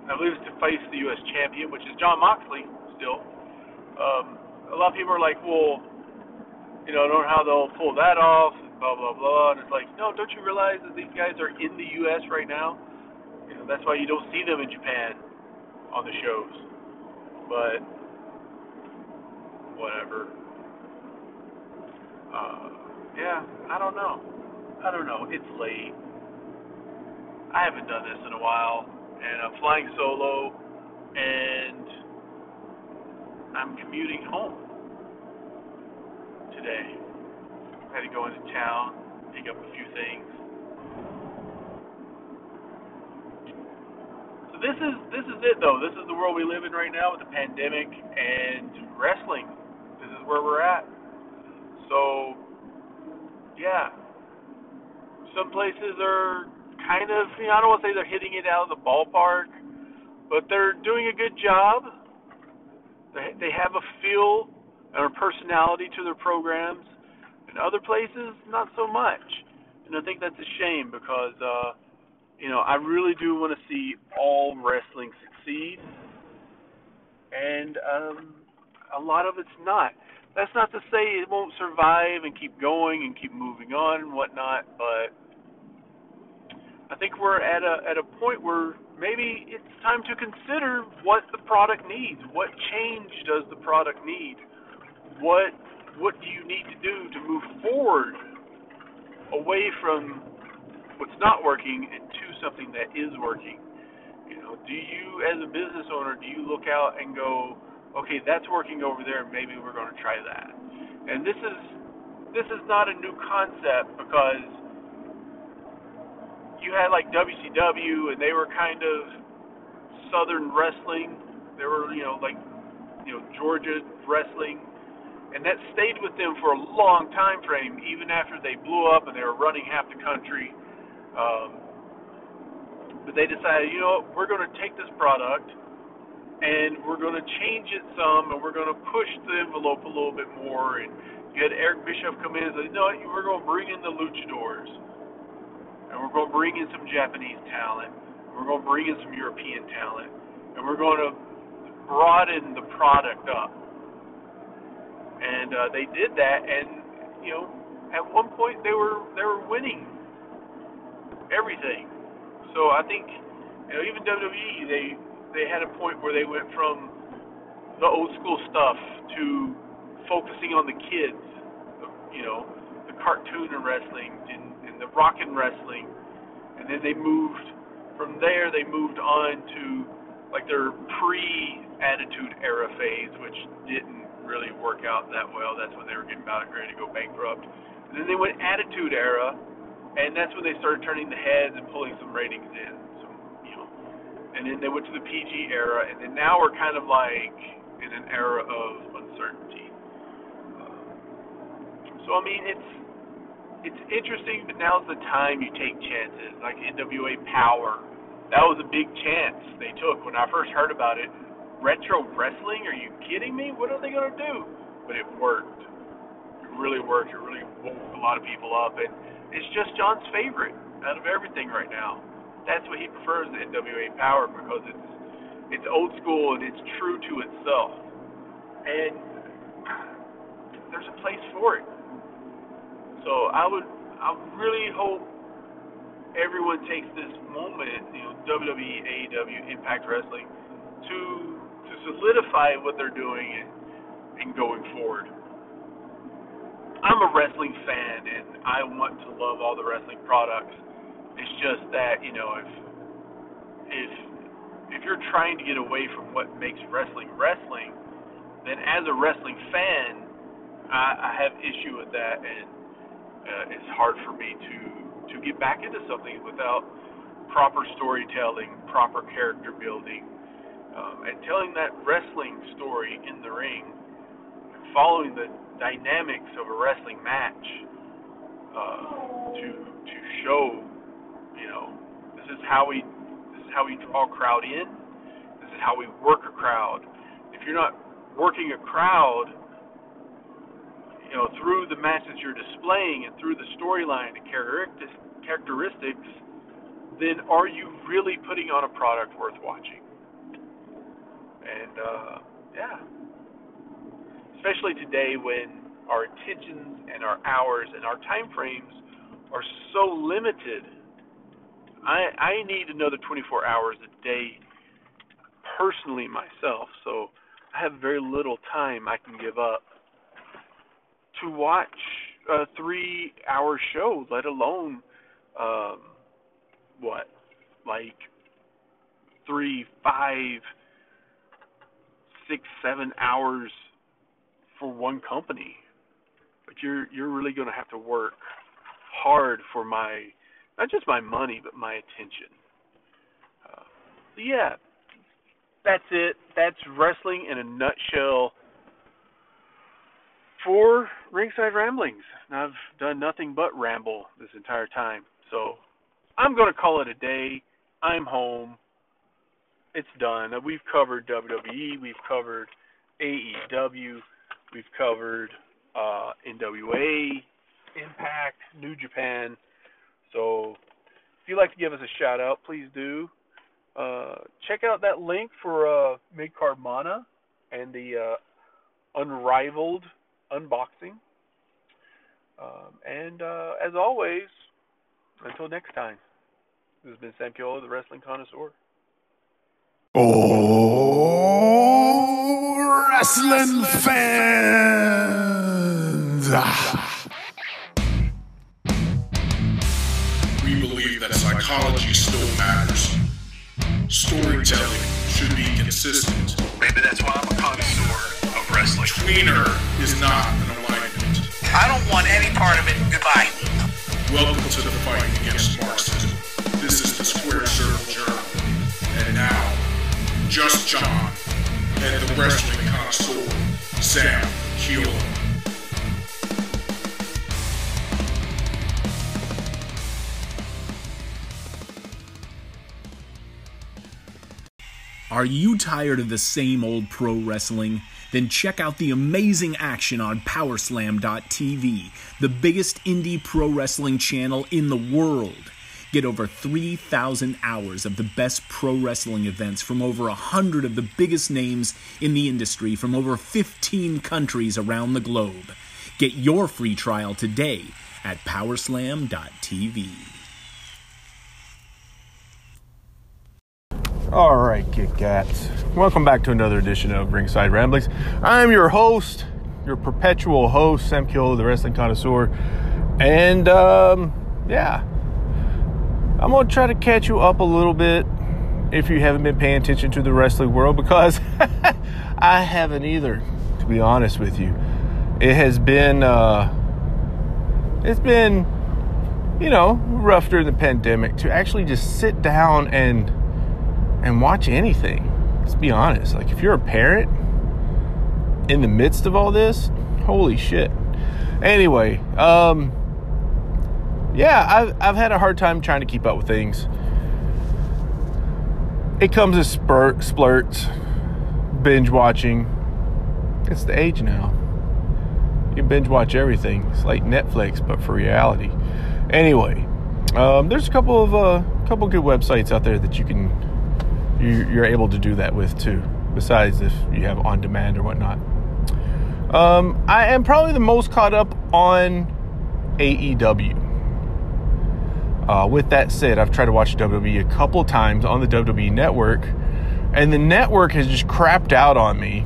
I believe it's to face the U.S. champion, which is Jon Moxley still. Um, a lot of people are like, well, you know, I don't know how they'll pull that off, blah, blah, blah. And it's like, no, don't you realize that these guys are in the U.S. right now? You know, that's why you don't see them in Japan on the shows. But, whatever. Uh, yeah, I don't know. I don't know. It's late. I haven't done this in a while, and I'm flying solo, and I'm commuting home today. I had to go into town, pick up a few things. So this is this is it though. This is the world we live in right now with the pandemic and wrestling. This is where we're at. So yeah. Some places are kind of, you know, I don't want to say they're hitting it out of the ballpark, but they're doing a good job. They they have a feel and a personality to their programs. In other places, not so much. And I think that's a shame because uh, you know I really do want to see all wrestling succeed, and um, a lot of it's not. That's not to say it won't survive and keep going and keep moving on and whatnot, but I think we're at a at a point where maybe it's time to consider what the product needs. What change does the product need? What what do you need to do to move forward away from what's not working and to something that is working? You know, do you as a business owner do you look out and go, okay, that's working over there. Maybe we're going to try that. And this is this is not a new concept because you had like WCW and they were kind of Southern wrestling. They were you know like you know Georgia wrestling, and that stayed with them for a long time frame, even after they blew up and they were running half the country. Um, but they decided, you know, we're going to take this product and we're going to change it some, and we're going to push the envelope a little bit more. And you had Eric Bischoff come in and say, no, we're going to bring in the luchadors, and we're going to bring in some Japanese talent, and we're going to bring in some European talent, and we're going to broaden the product up. And uh, they did that, and you know, at one point they were they were winning everything. So I think you know even WWE they they had a point where they went from the old school stuff to focusing on the kids, you know, the cartoon and wrestling and, rock and wrestling, and then they moved from there. They moved on to like their pre-attitude era phase, which didn't really work out that well. That's when they were getting about ready to go bankrupt. And then they went attitude era, and that's when they started turning the heads and pulling some ratings in and then they went to the PG era, and then now we're kind of like in an era of uncertainty. So I mean, it's it's interesting, but now's the time you take chances. Like NWA Power, that was a big chance they took when I first heard about it. Retro wrestling? Are you kidding me? What are they gonna do? But it worked. It really worked. It really woke a lot of people up, and it's just John's favorite out of everything right now that's what he prefers the NWA Power because it's it's old school and it's true to itself. And there's a place for it. So I would I really hope everyone takes this moment, you know, WWE, AEW, Impact Wrestling, to to solidify what they're doing and, and going forward. I'm a wrestling fan and I want to love all the wrestling products it's just that you know if if if you're trying to get away from what makes wrestling wrestling, then as a wrestling fan, I, I have issue with that, and uh, it's hard for me to to get back into something without proper storytelling, proper character building, um, and telling that wrestling story in the ring, following the dynamics of a wrestling match uh, to to show you know, this is how we this is how we draw a crowd in. This is how we work a crowd. If you're not working a crowd, you know, through the matches you're displaying and through the storyline and characteristics, then are you really putting on a product worth watching? And uh, yeah, especially today when our attentions and our hours and our time frames are so limited I I need another 24 hours a day personally myself, so I have very little time I can give up to watch a three-hour show, let alone um, what, like three, five, six, seven hours for one company. But you're you're really to have to work hard for my not just my money, but my attention. Uh, so yeah, that's it. That's wrestling in a nutshell for Ringside Ramblings. And I've done nothing but ramble this entire time. So I'm going to call it a day. I'm home. It's done. We've covered WWE. We've covered AEW. We've covered uh, NWA, Impact, New Japan. So if you'd like to give us a shout out, please do. Uh, check out that link for uh, Mid Card Mana and the uh, Unrivaled unboxing. Um, and uh, as always, until next time, this has been Sam Kiola, the Wrestling Connoisseur. Oh, wrestling fans. We believe that psychology still matters. Storytelling should be consistent. Maybe that's why I'm a connoisseur of wrestling. Tweener is not an alignment. I don't want any part of it. Goodbye. Welcome to the fight against Marxism. This is the Squared Circle Journal. And now, Just John and the wrestling connoisseur, Sam Kiola. Are you tired of the same old pro wrestling? Then check out the amazing action on Powerslam.tv, the biggest indie pro wrestling channel in the world. Get over 3,000 hours of the best pro wrestling events from over 100 of the biggest names in the industry from over 15 countries around the globe. Get your free trial today at Powerslam.tv. All right, Kit Kats. Welcome back to another edition of Ringside Ramblings. I'm your host, your perpetual host, Sam Kiola, the wrestling connoisseur. And, um, yeah, I'm going to try to catch you up a little bit if you haven't been paying attention to the wrestling world because I haven't either, to be honest with you. It has been, uh, it's been, you know, rough during the pandemic to actually just sit down and and watch anything. Let's be honest. Like if you're a parent in the midst of all this, holy shit. Anyway, um yeah, I've I've had a hard time trying to keep up with things. It comes as spurt splurts, binge watching. It's the age now. You binge watch everything. It's like Netflix, but for reality. Anyway, um, there's a couple of uh, couple good websites out there that you can you, you're able to do that with too. Besides if you have on demand or whatnot. Um, I am probably the most caught up on AEW. Uh, with that said, I've tried to watch WWE a couple times on the WWE network, and the network has just crapped out on me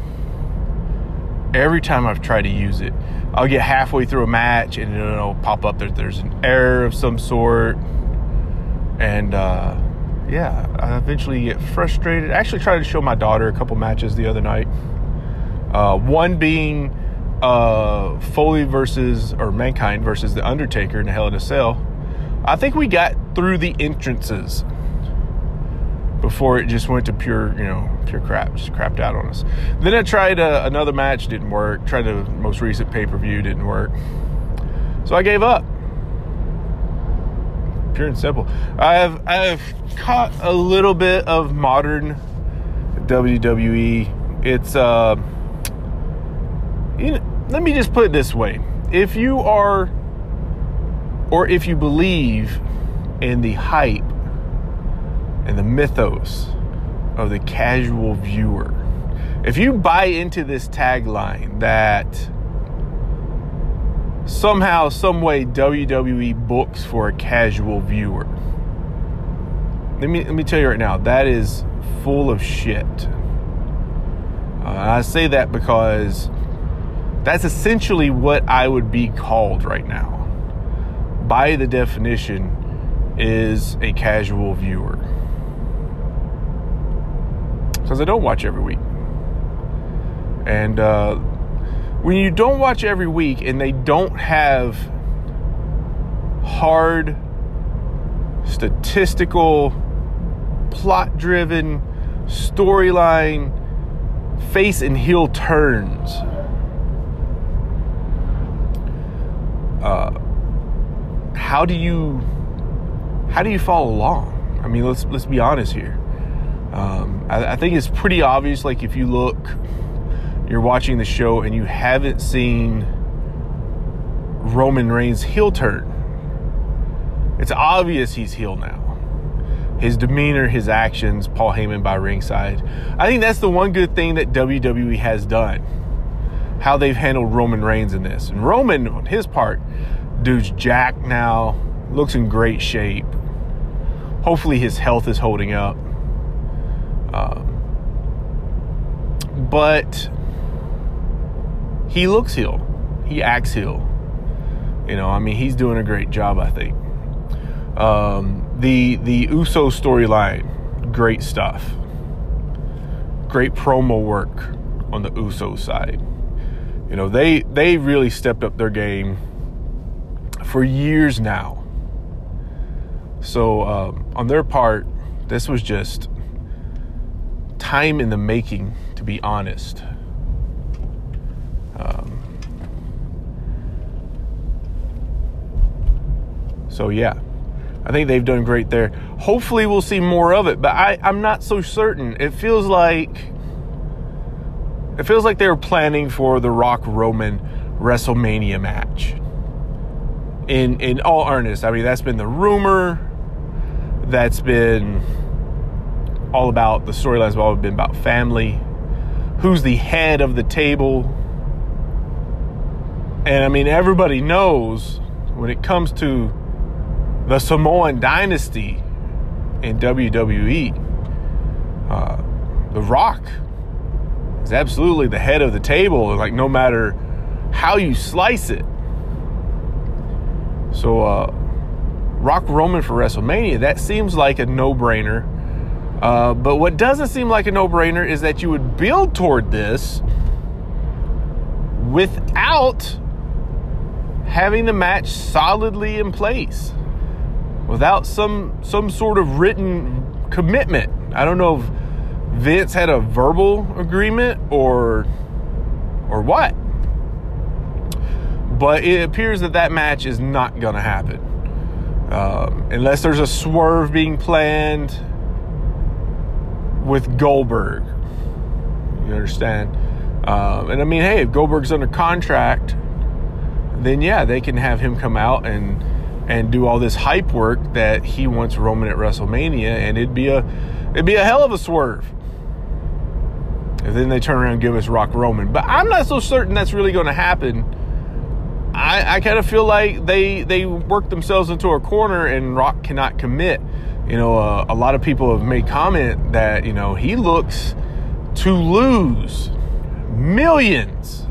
every time I've tried to use it. I'll get halfway through a match and it'll pop up that there's an error of some sort, and uh, yeah, I eventually get frustrated. I actually tried to show my daughter a couple matches the other night. Uh, one being uh, Foley versus or Mankind versus the Undertaker in Hell in a Cell. I think we got through the entrances before it just went to pure, you know, pure crap, just crapped out on us. Then I tried uh, another match, didn't work. Tried the most recent pay per view, didn't work. So I gave up. Pure and simple. I have I have caught a little bit of modern WWE. It's uh, you know, let me just put it this way: if you are, or if you believe in the hype and the mythos of the casual viewer, if you buy into this tagline that somehow, some way, WWE books for a casual viewer. Let me let me tell you right now, that is full of shit. Uh, I say that because that's essentially what I would be called right now. By the definition, is a casual viewer. Because I don't watch every week. And uh, when you don't watch every week and they don't have hard statistical plot driven storyline face and heel turns uh, how do you how do you follow along? I mean let's let's be honest here. Um, I, I think it's pretty obvious like if you look you're watching the show and you haven't seen Roman Reigns heel turn. It's obvious he's heel now. His demeanor, his actions, Paul Heyman by ringside. I think that's the one good thing that WWE has done. How they've handled Roman Reigns in this. And Roman, on his part, dude's Jack now, looks in great shape. Hopefully his health is holding up. Um, but he looks heel. He acts heel. You know, I mean, he's doing a great job, I think. Um, the the Uso storyline, great stuff. Great promo work on the Uso side. You know, they they really stepped up their game for years now. So um, on their part, this was just time in the making, to be honest. Um, so yeah, I think they've done great there. Hopefully, we'll see more of it, but I, I'm not so certain. It feels like it feels like they were planning for the Rock Roman WrestleMania match. In in all earnest, I mean that's been the rumor. That's been all about the storylines. Have been about family. Who's the head of the table? And I mean, everybody knows when it comes to the Samoan dynasty in WWE, uh, The Rock is absolutely the head of the table. Like, no matter how you slice it. So, uh, Rock Roman for WrestleMania, that seems like a no brainer. Uh, but what doesn't seem like a no brainer is that you would build toward this without having the match solidly in place, without some some sort of written commitment. I don't know if Vince had a verbal agreement or or what, but it appears that that match is not going to happen um, unless there's a swerve being planned with Goldberg. You understand? Um, and I mean, hey, if Goldberg's under contract, then yeah, they can have him come out and and do all this hype work that he wants Roman at WrestleMania, and it'd be a it'd be a hell of a swerve. And then they turn around and give us Rock Roman, but I'm not so certain that's really going to happen. I, I kind of feel like they they work themselves into a corner, and Rock cannot commit. You know, uh, a lot of people have made comment that you know he looks to lose millions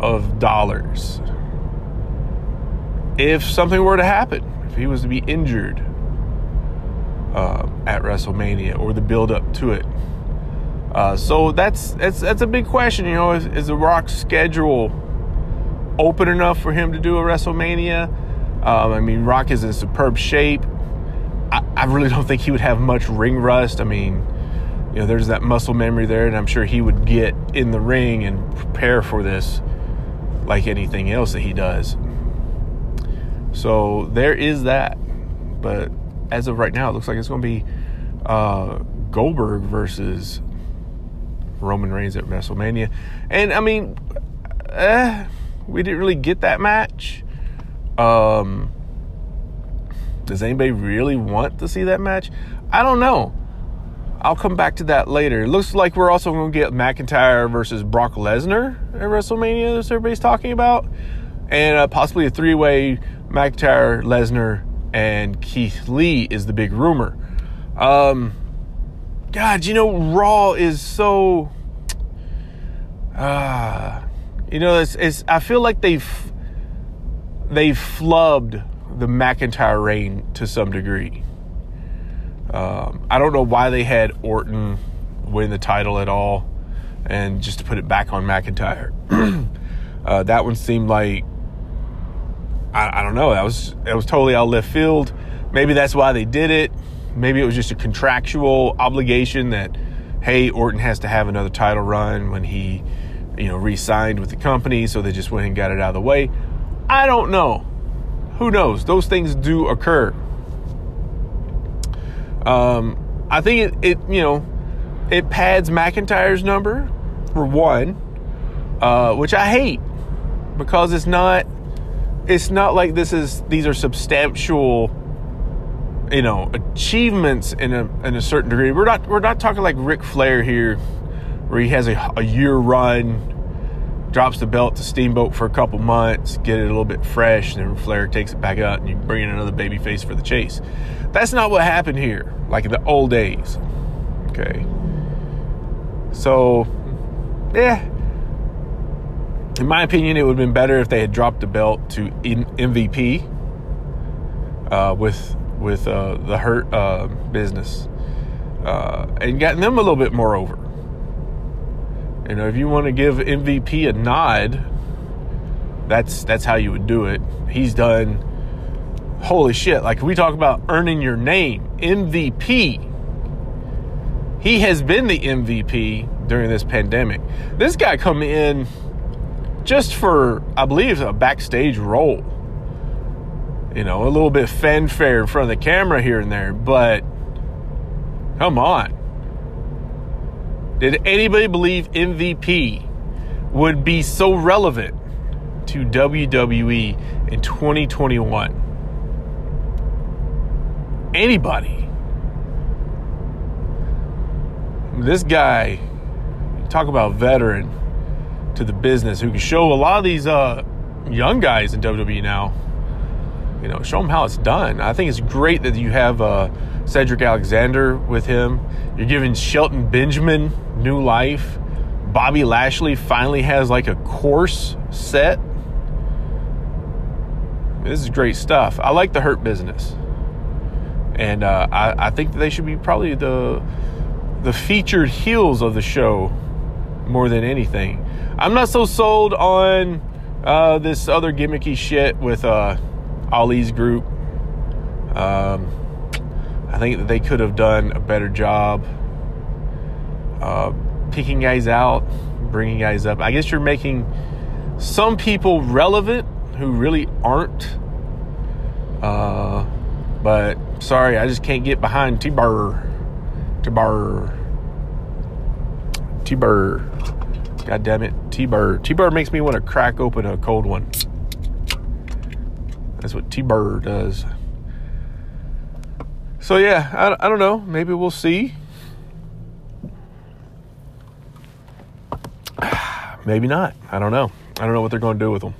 of dollars if something were to happen, if he was to be injured uh, at WrestleMania or the build up to it. Uh, so that's that's that's a big question. You know, is, is the Rock's schedule open enough for him to do a WrestleMania? Um, I mean, Rock is in superb shape. I, I really don't think he would have much ring rust. I mean, you know, there's that muscle memory there, and I'm sure he would get in the ring and prepare for this like anything else that he does. So there is that. But as of right now, it looks like it's going to be uh, Goldberg versus Roman Reigns at WrestleMania. And I mean, eh, we didn't really get that match. Um, does anybody really want to see that match? I don't know. I'll come back to that later. It looks like we're also going to get McIntyre versus Brock Lesnar at WrestleMania, as everybody's talking about, and uh, possibly a three-way McIntyre, Lesnar, and Keith Lee is the big rumor. Um, God, you know, Raw is so. Uh, you know, it's, it's I feel like they've they've flubbed the McIntyre reign to some degree. Um, I don't know why they had Orton win the title at all, and just to put it back on McIntyre. uh, that one seemed like I, I don't know. That was that was totally out left field. Maybe that's why they did it. Maybe it was just a contractual obligation that hey, Orton has to have another title run when he, you know, re-signed with the company, so they just went and got it out of the way. I don't know. Who knows? Those things do occur. Um, I think it, it, you know, it pads McIntyre's number for one, uh, which I hate because it's not it's not like this is these are substantial you know achievements in a in a certain degree. We're not we're not talking like Ric Flair here, where he has a, a year run, drops the belt to Steamboat for a couple months, get it a little bit fresh, and then Flair takes it back out and you bring in another baby face for the chase. That's not what happened here, like in the old days. Okay. So, yeah. In my opinion, it would have been better if they had dropped the belt to MVP uh, with with uh, the Hurt uh, business uh, and gotten them a little bit more over. You know, if you want to give MVP a nod, that's that's how you would do it. He's done. Holy shit! Like we talk about earning your name, MVP. He has been the MVP during this pandemic. This guy come in just for, I believe, a backstage role. You know, a little bit fanfare in front of the camera here and there, but come on. Did anybody believe MVP would be so relevant to WWE in 2021? Anybody? This guy, talk about veteran to the business who can show a lot of these uh, young guys in WWE now. You know, show them how it's done. I think it's great that you have uh, Cedric Alexander with him. You're giving Shelton Benjamin new life. Bobby Lashley finally has like a course set. This is great stuff. I like the Hurt business, and uh, I, I think they should be probably the the featured heels of the show more than anything. I'm not so sold on uh, this other gimmicky shit with uh, Ali's group. Um, I think that they could have done a better job uh, picking guys out, bringing guys up. I guess you're making some people relevant who really aren't. Uh, but sorry, I just can't get behind T Burr. T Burr. T Burr. God damn it. T Bird. T Bird makes me want to crack open a cold one. That's what T Bird does. So, yeah, I, I don't know. Maybe we'll see. Maybe not. I don't know. I don't know what they're going to do with them.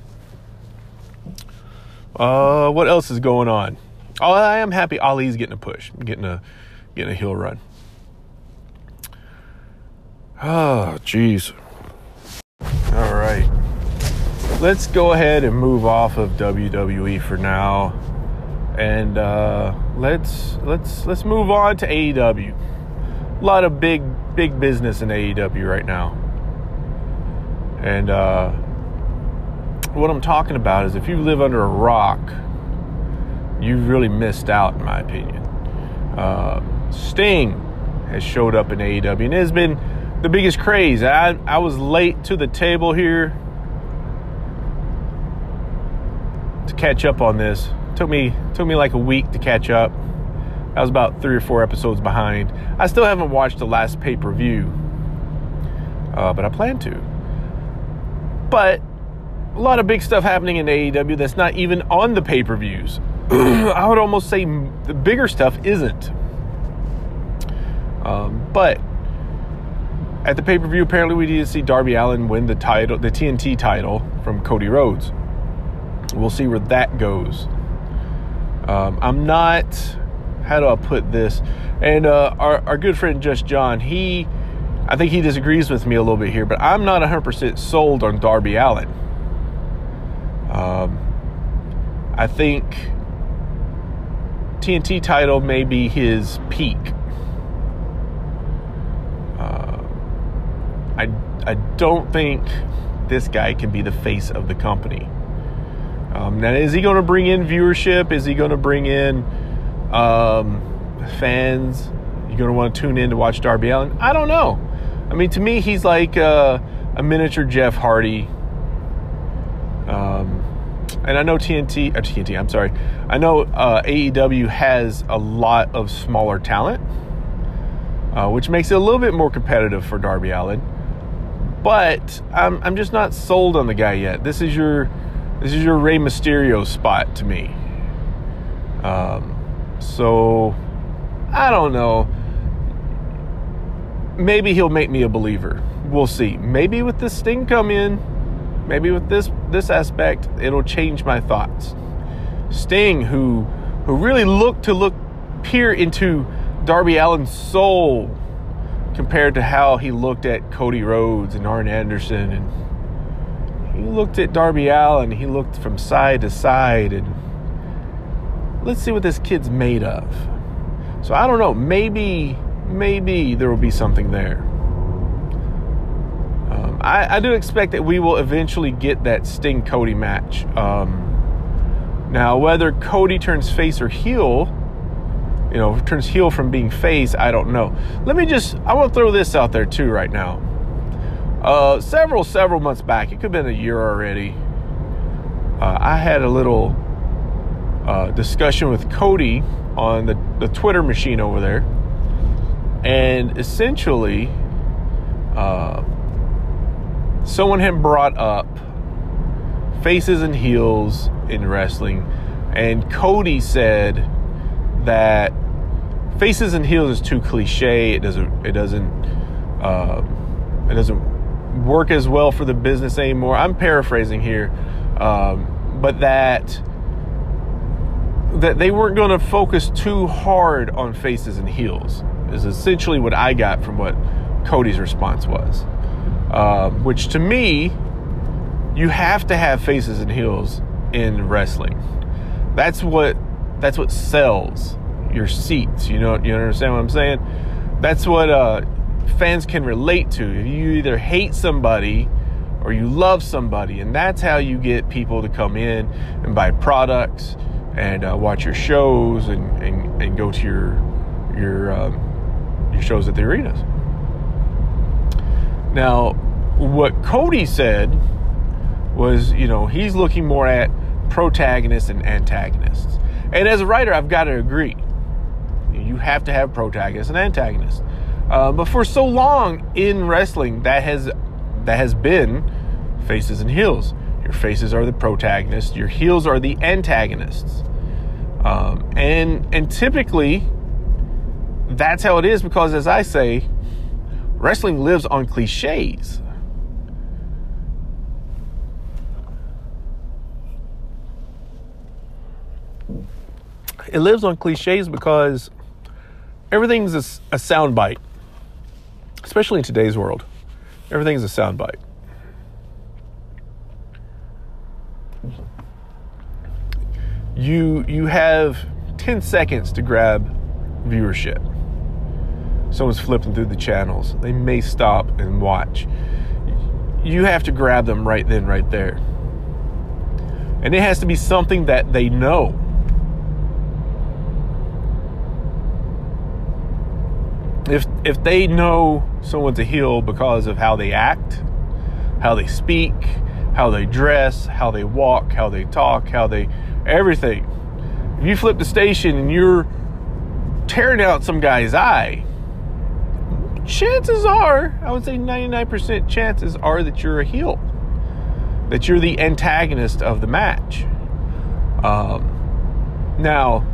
Uh, what else is going on? Oh, I am happy Ali's getting a push, getting a getting a heel run. Oh, jeez. All right. Let's go ahead and move off of WWE for now. And uh, let's let's let's move on to AEW. A lot of big big business in AEW right now. And uh, what I'm talking about is if you live under a rock, you've really missed out, in my opinion. Uh, Sting has showed up in AEW and has been the biggest craze. I, I was late to the table here to catch up on this. Took me took me like a week to catch up. I was about three or four episodes behind. I still haven't watched the last pay per view, uh, but I plan to. But a lot of big stuff happening in AEW that's not even on the pay per views. I would almost say the bigger stuff isn't. Um, but at the pay per view, apparently we need to see Darby Allin win the title, the TNT title from Cody Rhodes. We'll see where that goes. Um, I'm not. How do I put this? And uh, our our good friend Just John, he, I think he disagrees with me a little bit here, but I'm not 100% sold on Darby Allin. Um, I think TNT title may be his peak. Uh, I, don't think this guy can be the face of the company. Um, now, is he going to bring in viewership? Is he going to bring in um, fans? You're going to want to tune in to watch Darby Allin? I don't know. I mean, to me, he's like uh, a miniature Jeff Hardy. Um, and I know TNT, uh, TNT, I'm sorry. I know uh, AEW has a lot of smaller talent, uh, which makes it a little bit more competitive for Darby Allin. But I'm I'm just not sold on the guy yet. This is your this is your Rey Mysterio spot to me. Um, so I don't know. Maybe he'll make me a believer. We'll see. Maybe with this Sting come in, maybe with this this aspect, it'll change my thoughts. Sting, who who really looked to look peer into Darby Allin's soul compared to how he looked at Cody Rhodes and Arn Anderson and he looked at Darby Allin, he looked from side to side and let's see what this kid's made of. So I don't know, maybe maybe there will be something there. Um, I, I, do expect that we will eventually get that Sting Cody match. Um, now, whether Cody turns face or heel, you know, turns heel from being face, I don't know. Let me just, I want to throw this out there too right now. Uh, several, several months back, it could have been a year already, uh, I had a little uh, discussion with Cody on the, the Twitter machine over there. And essentially, uh, someone had brought up faces and heels in wrestling, and Cody said that faces and heels is too cliche. It doesn't. It doesn't. Uh, it doesn't work as well for the business anymore. I'm paraphrasing here, um, but that that they weren't going to focus too hard on faces and heels is essentially what I got from what Cody's response was. Um, which to me, you have to have faces and heels in wrestling. That's what that's what sells your seats. You know, you understand what I'm saying? That's what uh, fans can relate to. If you either hate somebody or you love somebody, and that's how you get people to come in and buy products and uh, watch your shows and, and, and go to your your um, your shows at the arenas. Now, what Cody said was, you know, he's looking more at protagonists and antagonists. And as a writer, I've got to agree. You have to have protagonists and antagonists. Uh, but for so long in wrestling, that has that has been faces and heels. Your faces are the protagonists. Your heels are the antagonists. Um, and and typically, that's how it is because, as I say, wrestling lives on cliches. It lives on cliches because everything's a, a soundbite, especially in today's world. Everything's a soundbite. You you have 10 seconds to grab viewership. Someone's flipping through the channels. They may stop and watch. You have to grab them right then, right there. And it has to be something that they know if if they know someone's a heel because of how they act, how they speak, how they dress, how they walk, how they talk, how they everything. If you flip the station and you're tearing out some guy's eye, chances are, I would say 99% chances are that you're a heel. That you're the antagonist of the match. Um, now,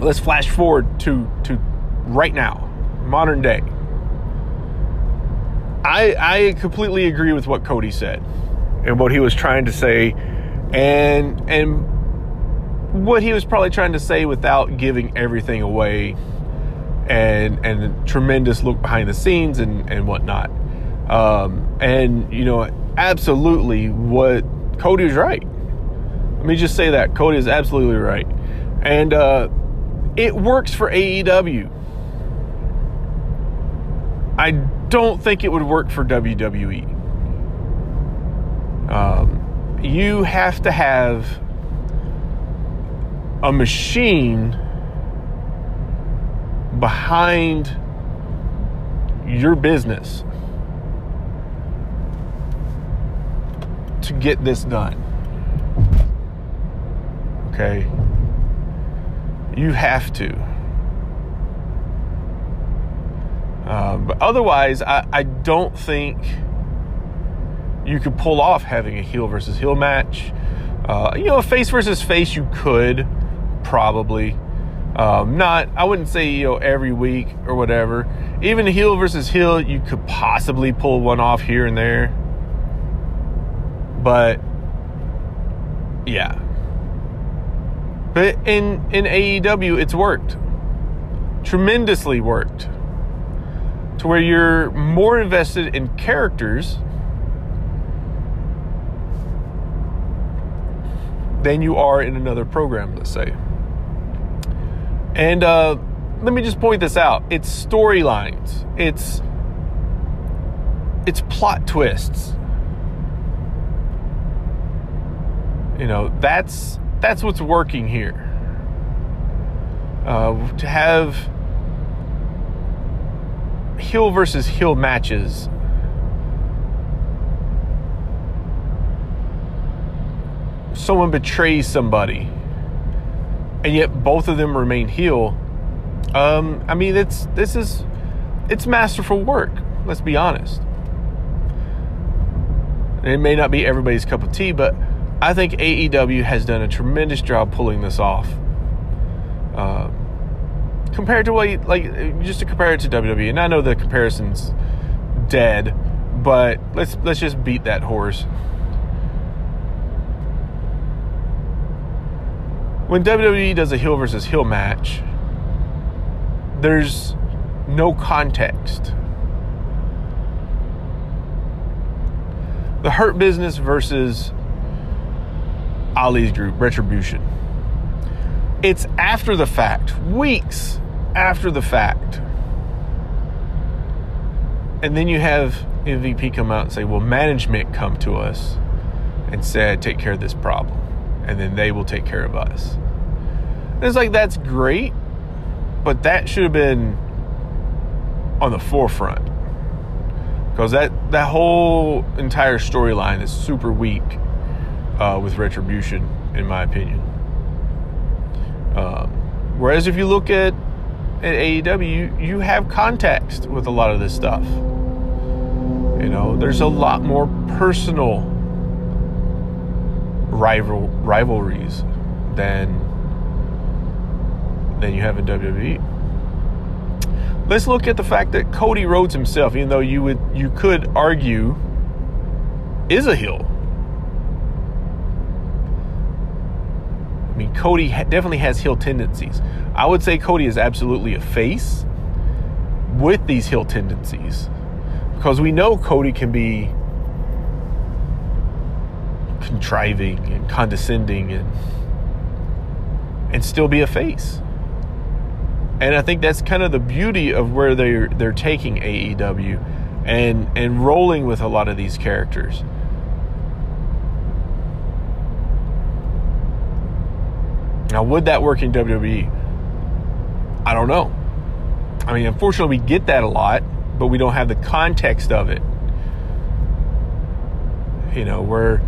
let's flash forward to to right now modern day. I I completely agree with what Cody said and what he was trying to say and and what he was probably trying to say without giving everything away and and tremendous look behind the scenes and and whatnot. Um, and you know, absolutely what Cody was right. Let me just say that Cody is absolutely right, and uh, it works for AEW. I don't think it would work for WWE. Um, you have to have a machine behind your business to get this done. Okay? You have to. Uh, but otherwise, I, I don't think you could pull off having a heel versus heel match. Uh, you know, a face versus face, you could probably. Um, not, I wouldn't say, you know, every week or whatever. Even heel versus heel, you could possibly pull one off here and there. But, yeah. But in, in AEW, it's worked. Tremendously worked. To where you're more invested in characters than you are in another program, let's say. And uh, let me just point this out: it's storylines, it's it's plot twists. You know, that's that's what's working here. Uh, to have heel versus heel matches. Someone betrays somebody and yet both of them remain heel. Um, i mean it's this is it's masterful work let's be honest. It may not be everybody's cup of tea but i think aew has done a tremendous job pulling this off. Uh, compared to what you, like just to compare it to wwe and i know the comparison's dead but let's let's just beat that horse when WWE does a heel versus heel match, there's no context. The Hurt Business versus Ali's group, Retribution. It's after the fact, weeks after the fact. And then you have MVP come out and say, well, management come to us and said, take care of this problem. And then they will take care of us. And it's like, that's great, but that should have been on the forefront. Because that, that whole entire storyline is super weak uh, with Retribution, in my opinion. Um, whereas if you look at, at AEW, you, you have context with a lot of this stuff. You know, there's a lot more personal rival rivalries than than you have in WWE. Let's look at the fact that Cody Rhodes himself, even though you would you could argue is a heel. I mean, Cody definitely has heel tendencies. I would say Cody is absolutely a face with these heel tendencies because we know Cody can be contriving and condescending and and still be a face. And I think that's kind of the beauty of where they're they're taking AEW and and rolling with a lot of these characters. Now, would that work in WWE? I don't know. I mean, unfortunately, we get that a lot, but we don't have the context of it. You know, where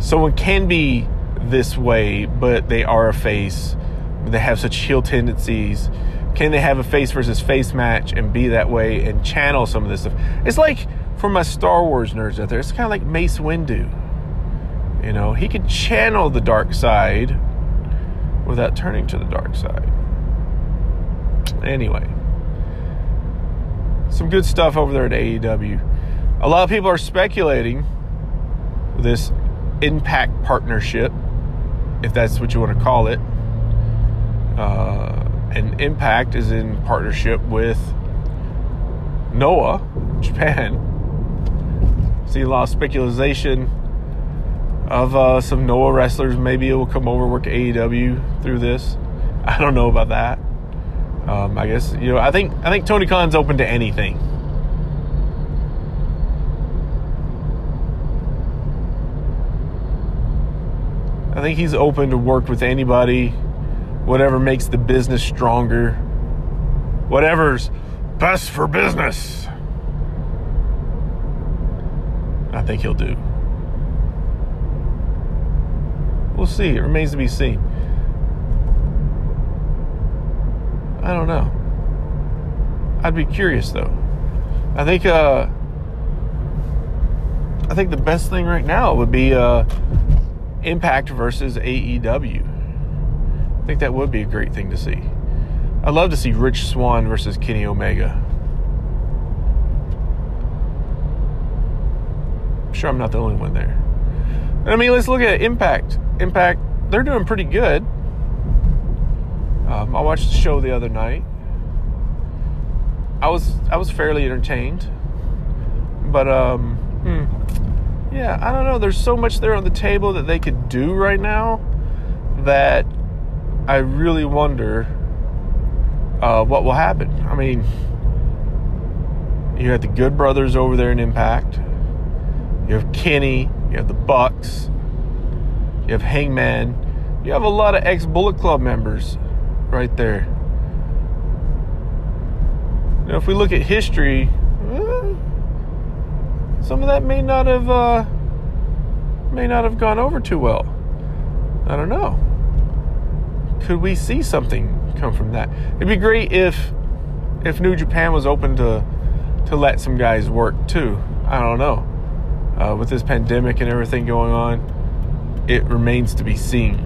someone can be this way, but they are a face, they have such heel tendencies. Can they have a face versus face match and be that way and channel some of this stuff? It's like for my Star Wars nerds out there, it's kind of like Mace Windu. You know, he could channel the dark side without turning to the dark side. Anyway, some good stuff over there at AEW. A lot of people are speculating this impact partnership, if that's what you want to call it. Uh, and Impact is in partnership with Noah, Japan. See a lot of speculation of uh, some Noah wrestlers. Maybe it will come over work AEW through this. I don't know about that. Um, I guess you know. I think I think Tony Khan's open to anything. I think he's open to work with anybody, whatever makes the business stronger, whatever's best for business. I think he'll do. We'll see. It remains to be seen. I don't know. I'd be curious though. I think uh I think the best thing right now would be uh, Impact versus AEW. I think that would be a great thing to see. I'd love to see Rich Swann versus Kenny Omega. I'm sure I'm not the only one there. I mean, let's look at Impact. Impact, they're doing pretty good. Um, I watched the show the other night. I was I was fairly entertained, but um, hmm, yeah, I don't know. There's so much there on the table that they could do right now that I really wonder uh, what will happen. I mean, you have the Good Brothers over there in Impact. You have Kenny. You have the Bucks. You have Hangman. You have a lot of ex Bullet Club members right there. Now, if we look at history, eh, some of that may not have uh, may not have gone over too well. I don't know. Could we see something come from that? It'd be great if if New Japan was open to to let some guys work too. I don't know. Uh, with this pandemic and everything going on, it remains to be seen.